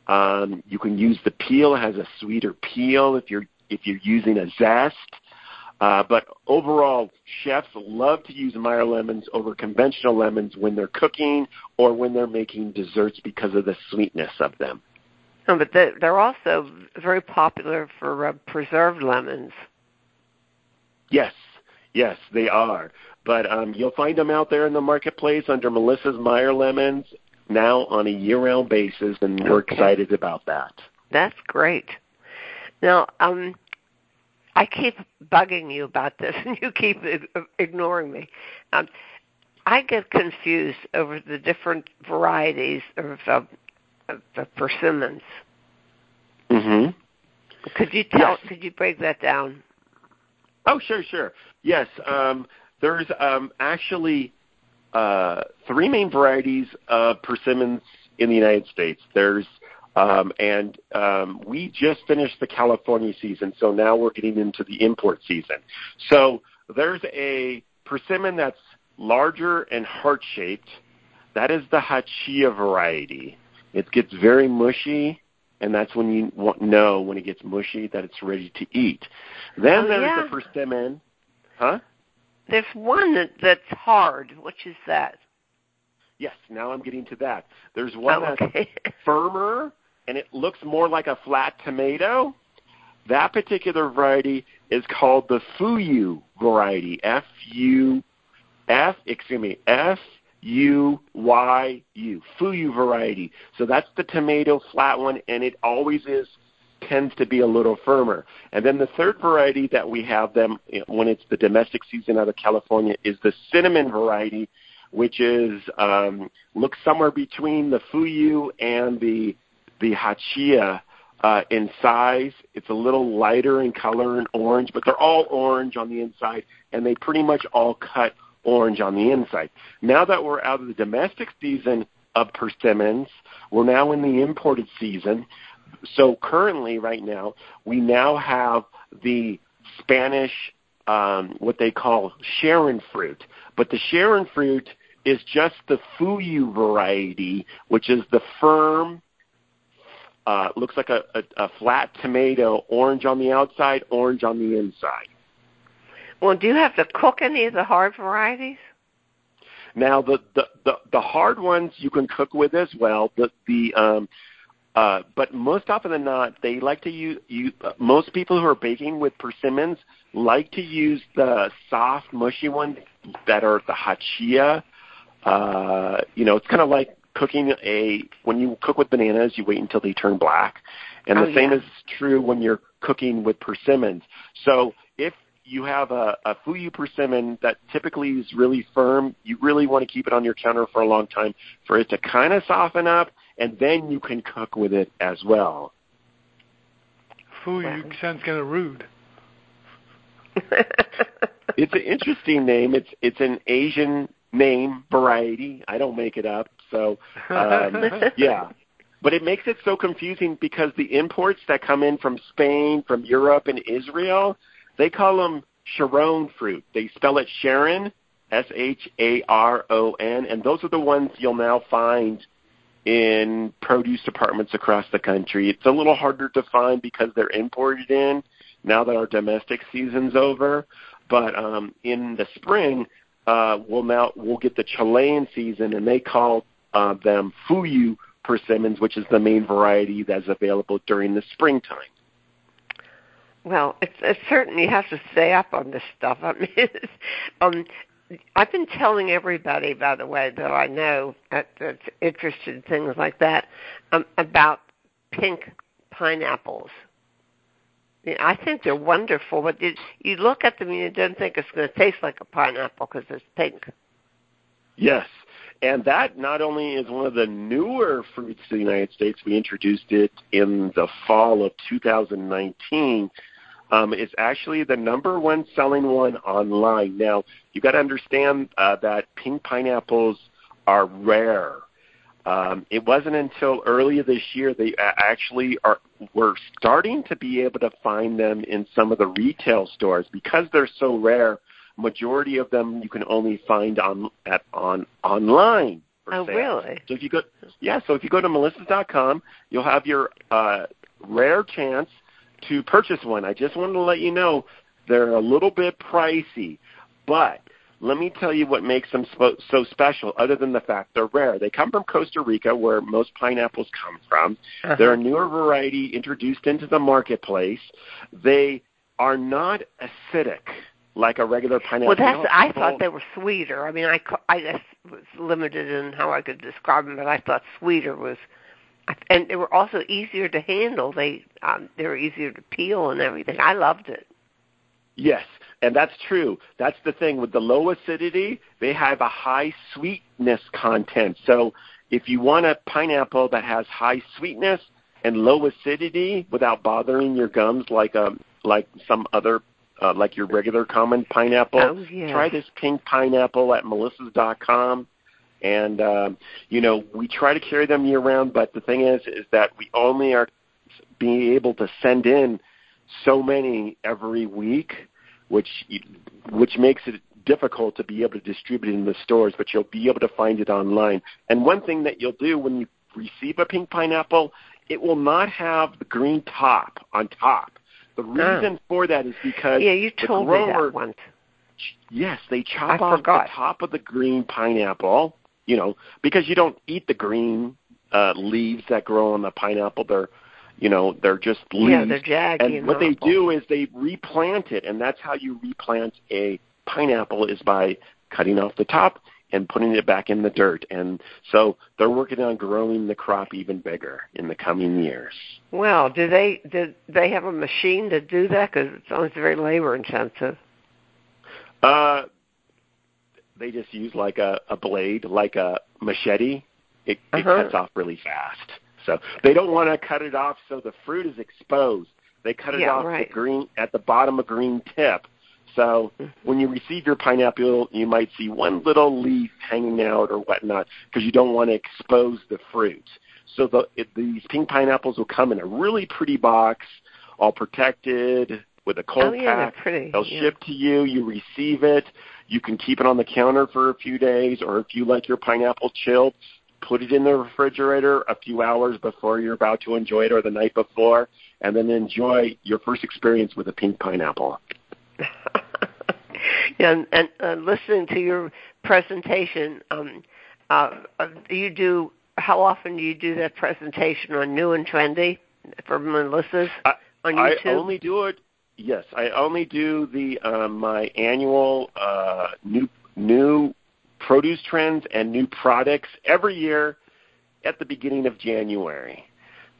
Um, you can use the peel; it has a sweeter peel if you're if you're using a zest. Uh, but overall, chefs love to use Meyer lemons over conventional lemons when they're cooking or when they're making desserts because of the sweetness of them. Oh, but they're, they're also very popular for uh, preserved lemons. Yes, yes, they are. But um, you'll find them out there in the marketplace under Melissa's Meyer lemons now on a year-round basis, and we're Okay. excited about that. That's great. Now, um, I keep bugging you about this, and you keep ignoring me. Um, I get confused over the different varieties of, uh, persimmons. Mm-hmm. Could you tell? Yes. Could you break that down? Oh, sure, sure. Yes, um, there's um, actually uh, three main varieties of persimmons in the United States. There's um, and um, we just finished the California season, so now we're getting into the import season. So there's a persimmon that's larger and heart-shaped. That is the Hachiya variety. It gets very mushy, and that's when you want, know when it gets mushy that it's ready to eat. Then Oh, there's yeah. the persimmon, huh? There's one that, that's hard. Which is that? Yes, now I'm getting to that. There's oh, one oh, that's firmer and it looks more like a flat tomato. That particular variety is called the Fuyu variety. F U F excuse me F U Y U Fuyu variety. So that's the tomato flat one, and it always is tends to be a little firmer. And then the third variety that we have them when it's the domestic season out of California is the cinnamon variety, which is um, looks somewhere between the Fuyu and the the Hachiya uh, in size. It's a little lighter in color and orange, but they're all orange on the inside, and they pretty much all cut orange on the inside. Now that we're out of the domestic season of persimmons, we're now in the imported season. So currently, right now, we now have the Spanish, um, what they call Sharon fruit. But the Sharon fruit is just the Fuyu variety, which is the firm, uh, looks like a, a, a flat tomato, orange on the outside, orange on the inside. Well, do you have to cook any of the hard varieties? Now, the the the, the hard ones you can cook with as well. The the um, uh, but most often than not, they like to use. You, uh, most people who are baking with persimmons like to use the soft, mushy ones that are the hachiya. Uh, you know, it's kind of like cooking a when you cook with bananas, you wait until they turn black, and Oh, the same yeah. is true when you're cooking with persimmons. So you have a, a fuyu persimmon that typically is really firm, you really want to keep it on your counter for a long time for it to kind of soften up, and then you can cook with it as well. Fuyu sounds kind of rude. It's an interesting name. It's it's an Asian name variety. I don't make it up. So um, yeah, but it makes it so confusing because the imports that come in from Spain, from Europe, and Israel, they call them Sharon fruit. They spell it Sharon, S H A R O N, and those are the ones you'll now find in produce departments across the country. It's a little harder to find because they're imported in now that our domestic season's over. But um, in the spring, uh, we'll now we'll get the Chilean season, and they call uh, them Fuyu persimmons, which is the main variety that's available during the springtime. Well, it's, it's certain you have to stay up on this stuff. I mean, um, I've been telling everybody, by the way, that I know that, that's interested in things like that, um, about pink pineapples. I think they're wonderful, but you, you look at them and you don't think it's going to taste like a pineapple because it's pink. Yes. And that not only is one of the newer fruits in the United States, we introduced it in the fall of 2019. Um, it's actually the number one selling one online. Now, you got to understand uh, that pink pineapples are rare. Um, it wasn't until earlier this year they actually are were starting to be able to find them in some of the retail stores because they're so rare. Majority of them you can only find on at on online. for Oh, sale. really? So if you go, yeah. So if you go to melissas.com, you'll have your uh, rare chance to purchase one. I just wanted to let you know they're a little bit pricey, but let me tell you what makes them so special. Other than the fact they're rare, they come from Costa Rica, where most pineapples come from. Uh-huh. They're a newer variety introduced into the marketplace. They are not acidic like a regular pineapple. Well, that's. I thought they were sweeter. I mean, I I just was limited in how I could describe them, but I thought sweeter was, and they were also easier to handle. They um, they were easier to peel and everything. I loved it. Yes, and that's true. That's the thing with the low acidity, they have a high sweetness content. So if you want a pineapple that has high sweetness and low acidity without bothering your gums like um like some other uh, like your regular common pineapple, Oh, yeah. try this pink pineapple at melissas.com. And um, you know, we try to carry them year round, but the thing is is that we only are being able to send in so many every week, which which makes it difficult to be able to distribute it in the stores. But you'll be able to find it online. And one thing that you'll do when you receive a pink pineapple, it will not have the green top on top. The reason for that is because Yeah, you the told me that once. Yes, they chop I off forgot. the top of the green pineapple. You know, because you don't eat the green uh, leaves that grow on the pineapple. They're, you know, they're just leaves. Yeah, they're jaggy. and and what they do is they replant it, and that's how you replant a pineapple is by cutting off the top and putting it back in the dirt. And so they're working on growing the crop even bigger in the coming years. Well, do they do they have a machine to do that? Because it sounds very labor intensive. Uh, they just use like a, a blade, like a machete. It, it Uh-huh. cuts off really fast. So they don't want to cut it off so the fruit is exposed. They cut it Yeah, off right. the green at the bottom of green tip. So Mhm. when you receive your pineapple, you might see one little leaf hanging out or whatnot because you don't want to expose the fruit. So the, it, these pink pineapples will come in a really pretty box, all protected with a cold oh yeah, pack. pretty. They'll yeah. ship to you. You receive it. You can keep it on the counter for a few days, or if you like your pineapple chilled, put it in the refrigerator a few hours before you're about to enjoy it or the night before, and then enjoy your first experience with a pink pineapple. and and uh, listening to your presentation, um, uh, uh, you do how often do you do that presentation on new and trendy for Melissa's I, on YouTube? I only do it. Yes, I only do the um, my annual uh, new new produce trends and new products every year at the beginning of January.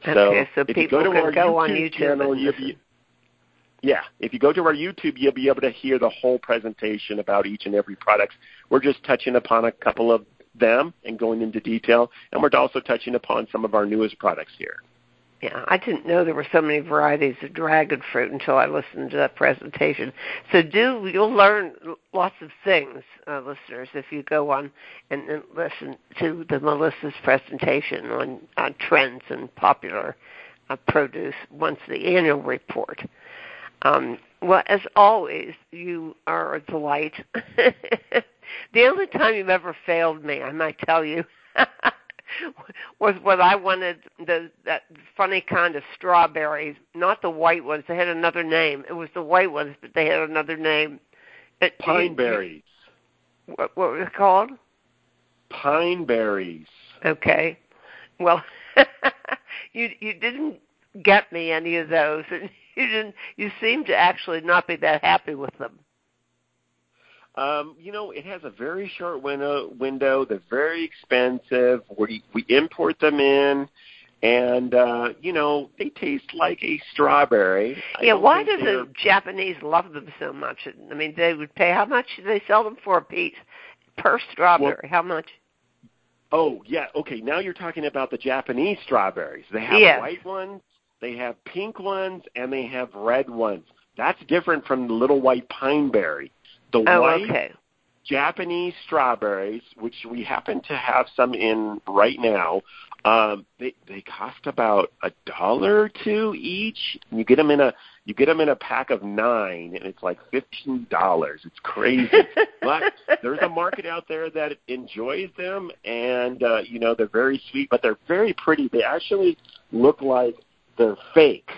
Okay, so if people you go to can our go YouTube on YouTube channel, and you'll listen. be, yeah, if you go to our YouTube, you'll be able to hear the whole presentation about each and every product. We're just touching upon a couple of them and going into detail, and we're also touching upon some of our newest products here. Yeah, I didn't know there were so many varieties of dragon fruit until I listened to that presentation. So do you'll learn lots of things, uh, listeners, if you go on and, and listen to the Melissa's presentation on uh, trends and popular uh, produce once the annual report. Um, well, as always, you are a delight. the only time you've ever failed me, I might tell you. was when I wanted the that funny kind of strawberries, not the white ones. They had another name. It was the white ones, but they had another name. It, Pine berries. What, what was it called? Pine berries. Okay. Well, you you didn't get me any of those, and you didn't. You seem to actually not be that happy with them. Um, you know, it has a very short window. Window. They're very expensive. We we import them in, and uh, you know they taste like a strawberry. Yeah. Why do the Japanese love them so much? I mean, they would pay. How much do they sell them for a piece per strawberry? how much? Oh yeah. Okay. Now you're talking about the Japanese strawberries. They have Yes. white ones, they have pink ones, and they have red ones. That's different from the little white pine berry. The Oh, white okay. Japanese strawberries, which we happen to have some in right now, um, they they cost about a dollar or two each. You get them in a you get them in a pack of nine, and it's like fifteen dollars. It's crazy, but there's a market out there that enjoys them, and uh, you know they're very sweet, but they're very pretty. They actually look like they're fake,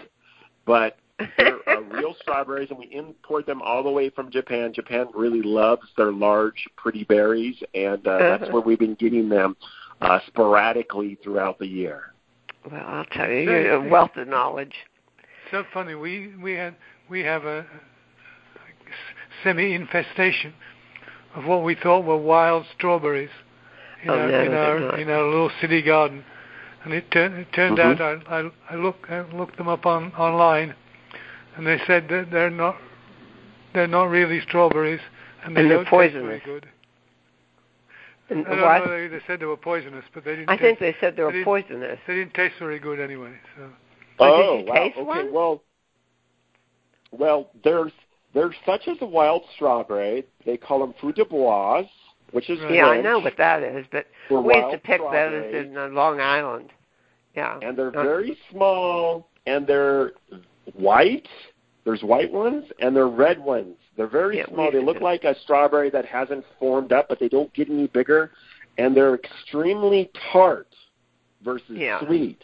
but they're uh, real strawberries, and we import them all the way from Japan. Japan really loves their large, pretty berries, and uh, that's Uh-huh. where we've been getting them uh, sporadically throughout the year. Well, I'll tell you, you're a wealth of knowledge. so funny. We we had we have a, semi infestation of what we thought were wild strawberries in Oh, our no, in our in our little city garden, and it turned it turned Mhm. out I, I I look I looked them up on online, and they said that they're not they're not really strawberries, and they And they're don't taste very poisonous. good. And I don't what? know. They, they said they were poisonous, but they didn't. I think taste, they said they were they poisonous. they didn't taste very good anyway. So But did oh, you wow. taste okay, one? well, well, there's there's such as a wild strawberry. They call them fruit de bois, which is Right. Yeah, I know what that is, but for we used to pick those in uh, Long Island. Yeah. and they're Uh, very small and they're white. There's white ones and they're red ones. They're very Yeah, small. They look like a strawberry that hasn't formed up, but they don't get any bigger, and they're extremely tart versus Yeah. sweet.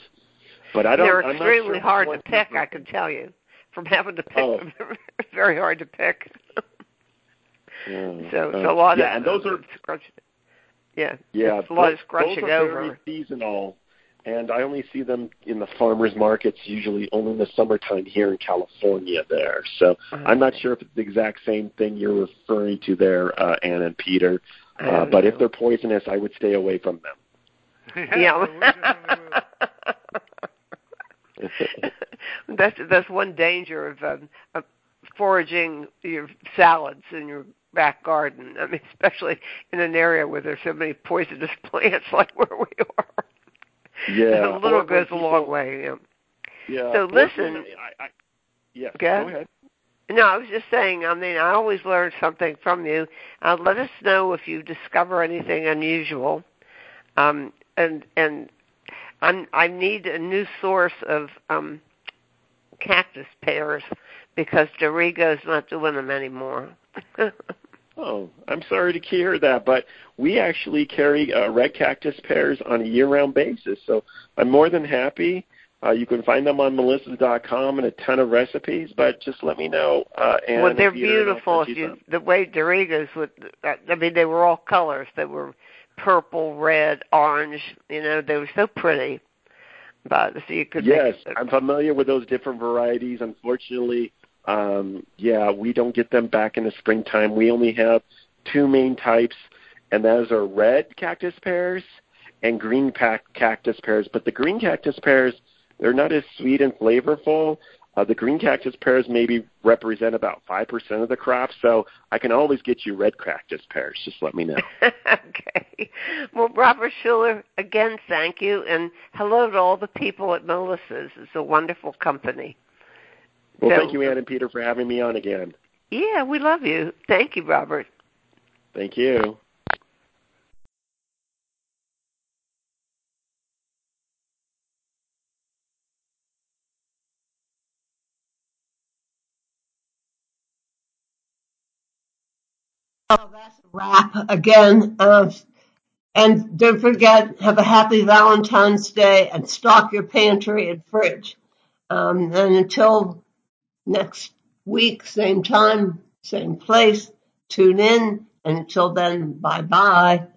But I don't. They're I'm not extremely sure hard to pick, I can tell you, from having to pick Oh. them. very hard to pick. Yeah. so it's Uh, a lot yeah, of and those are scrunch- Yeah, yeah, it's a lot those, of scrunching those are over. very seasonal, and I only see them in the farmers markets usually only in the summertime here in California. There, so I'm not sure if it's the exact same thing you're referring to there, uh, Ann and Peter. Uh, but know. if they're poisonous, I would stay away from them. yeah. we definitely will. that's that's one danger of, um, of foraging your salads in your back garden. I mean, especially in an area where there's so many poisonous plants like where we are. Yeah, a little goes a long way. Yeah. Yeah. So listen- I, I, yes. Go ahead. Go ahead. No, I was just saying. I mean, I always learn something from you. Uh, let us know if you discover anything unusual, um, and and I'm, I need a new source of um, cactus pears because D'Arrigo's not doing them anymore. Oh, I'm sorry to hear that, but we actually carry uh, red cactus pears on a year-round basis. So I'm more than happy. Uh, you can find them on melissas.com and a ton of recipes, but just let me know. Uh, and well, they're if beautiful. If you the way Doritos with, I mean, they were all colors. They were purple, red, orange. You know, they were so pretty. But so you could. Yes, I'm familiar with those different varieties. Unfortunately, um, yeah, we don't get them back in the springtime. We only have two main types, and those are red cactus pears and green pack cactus pears. But the green cactus pears, they're not as sweet and flavorful. Uh, the green cactus pears maybe represent about 5% of the crop, so I can always get you red cactus pears. Just let me know. okay. Well, Robert Schueller, again, thank you, and hello to all the people at Melissa's. It's a wonderful company. Well, so, thank you, Ann and Peter, for having me on again. Yeah, we love you. Thank you, Robert. Thank you. Oh, that's a wrap again. Uh, and don't forget, have a happy Valentine's Day and stock your pantry and fridge. Um, and until next week, same time, same place, tune in. Until then, bye bye.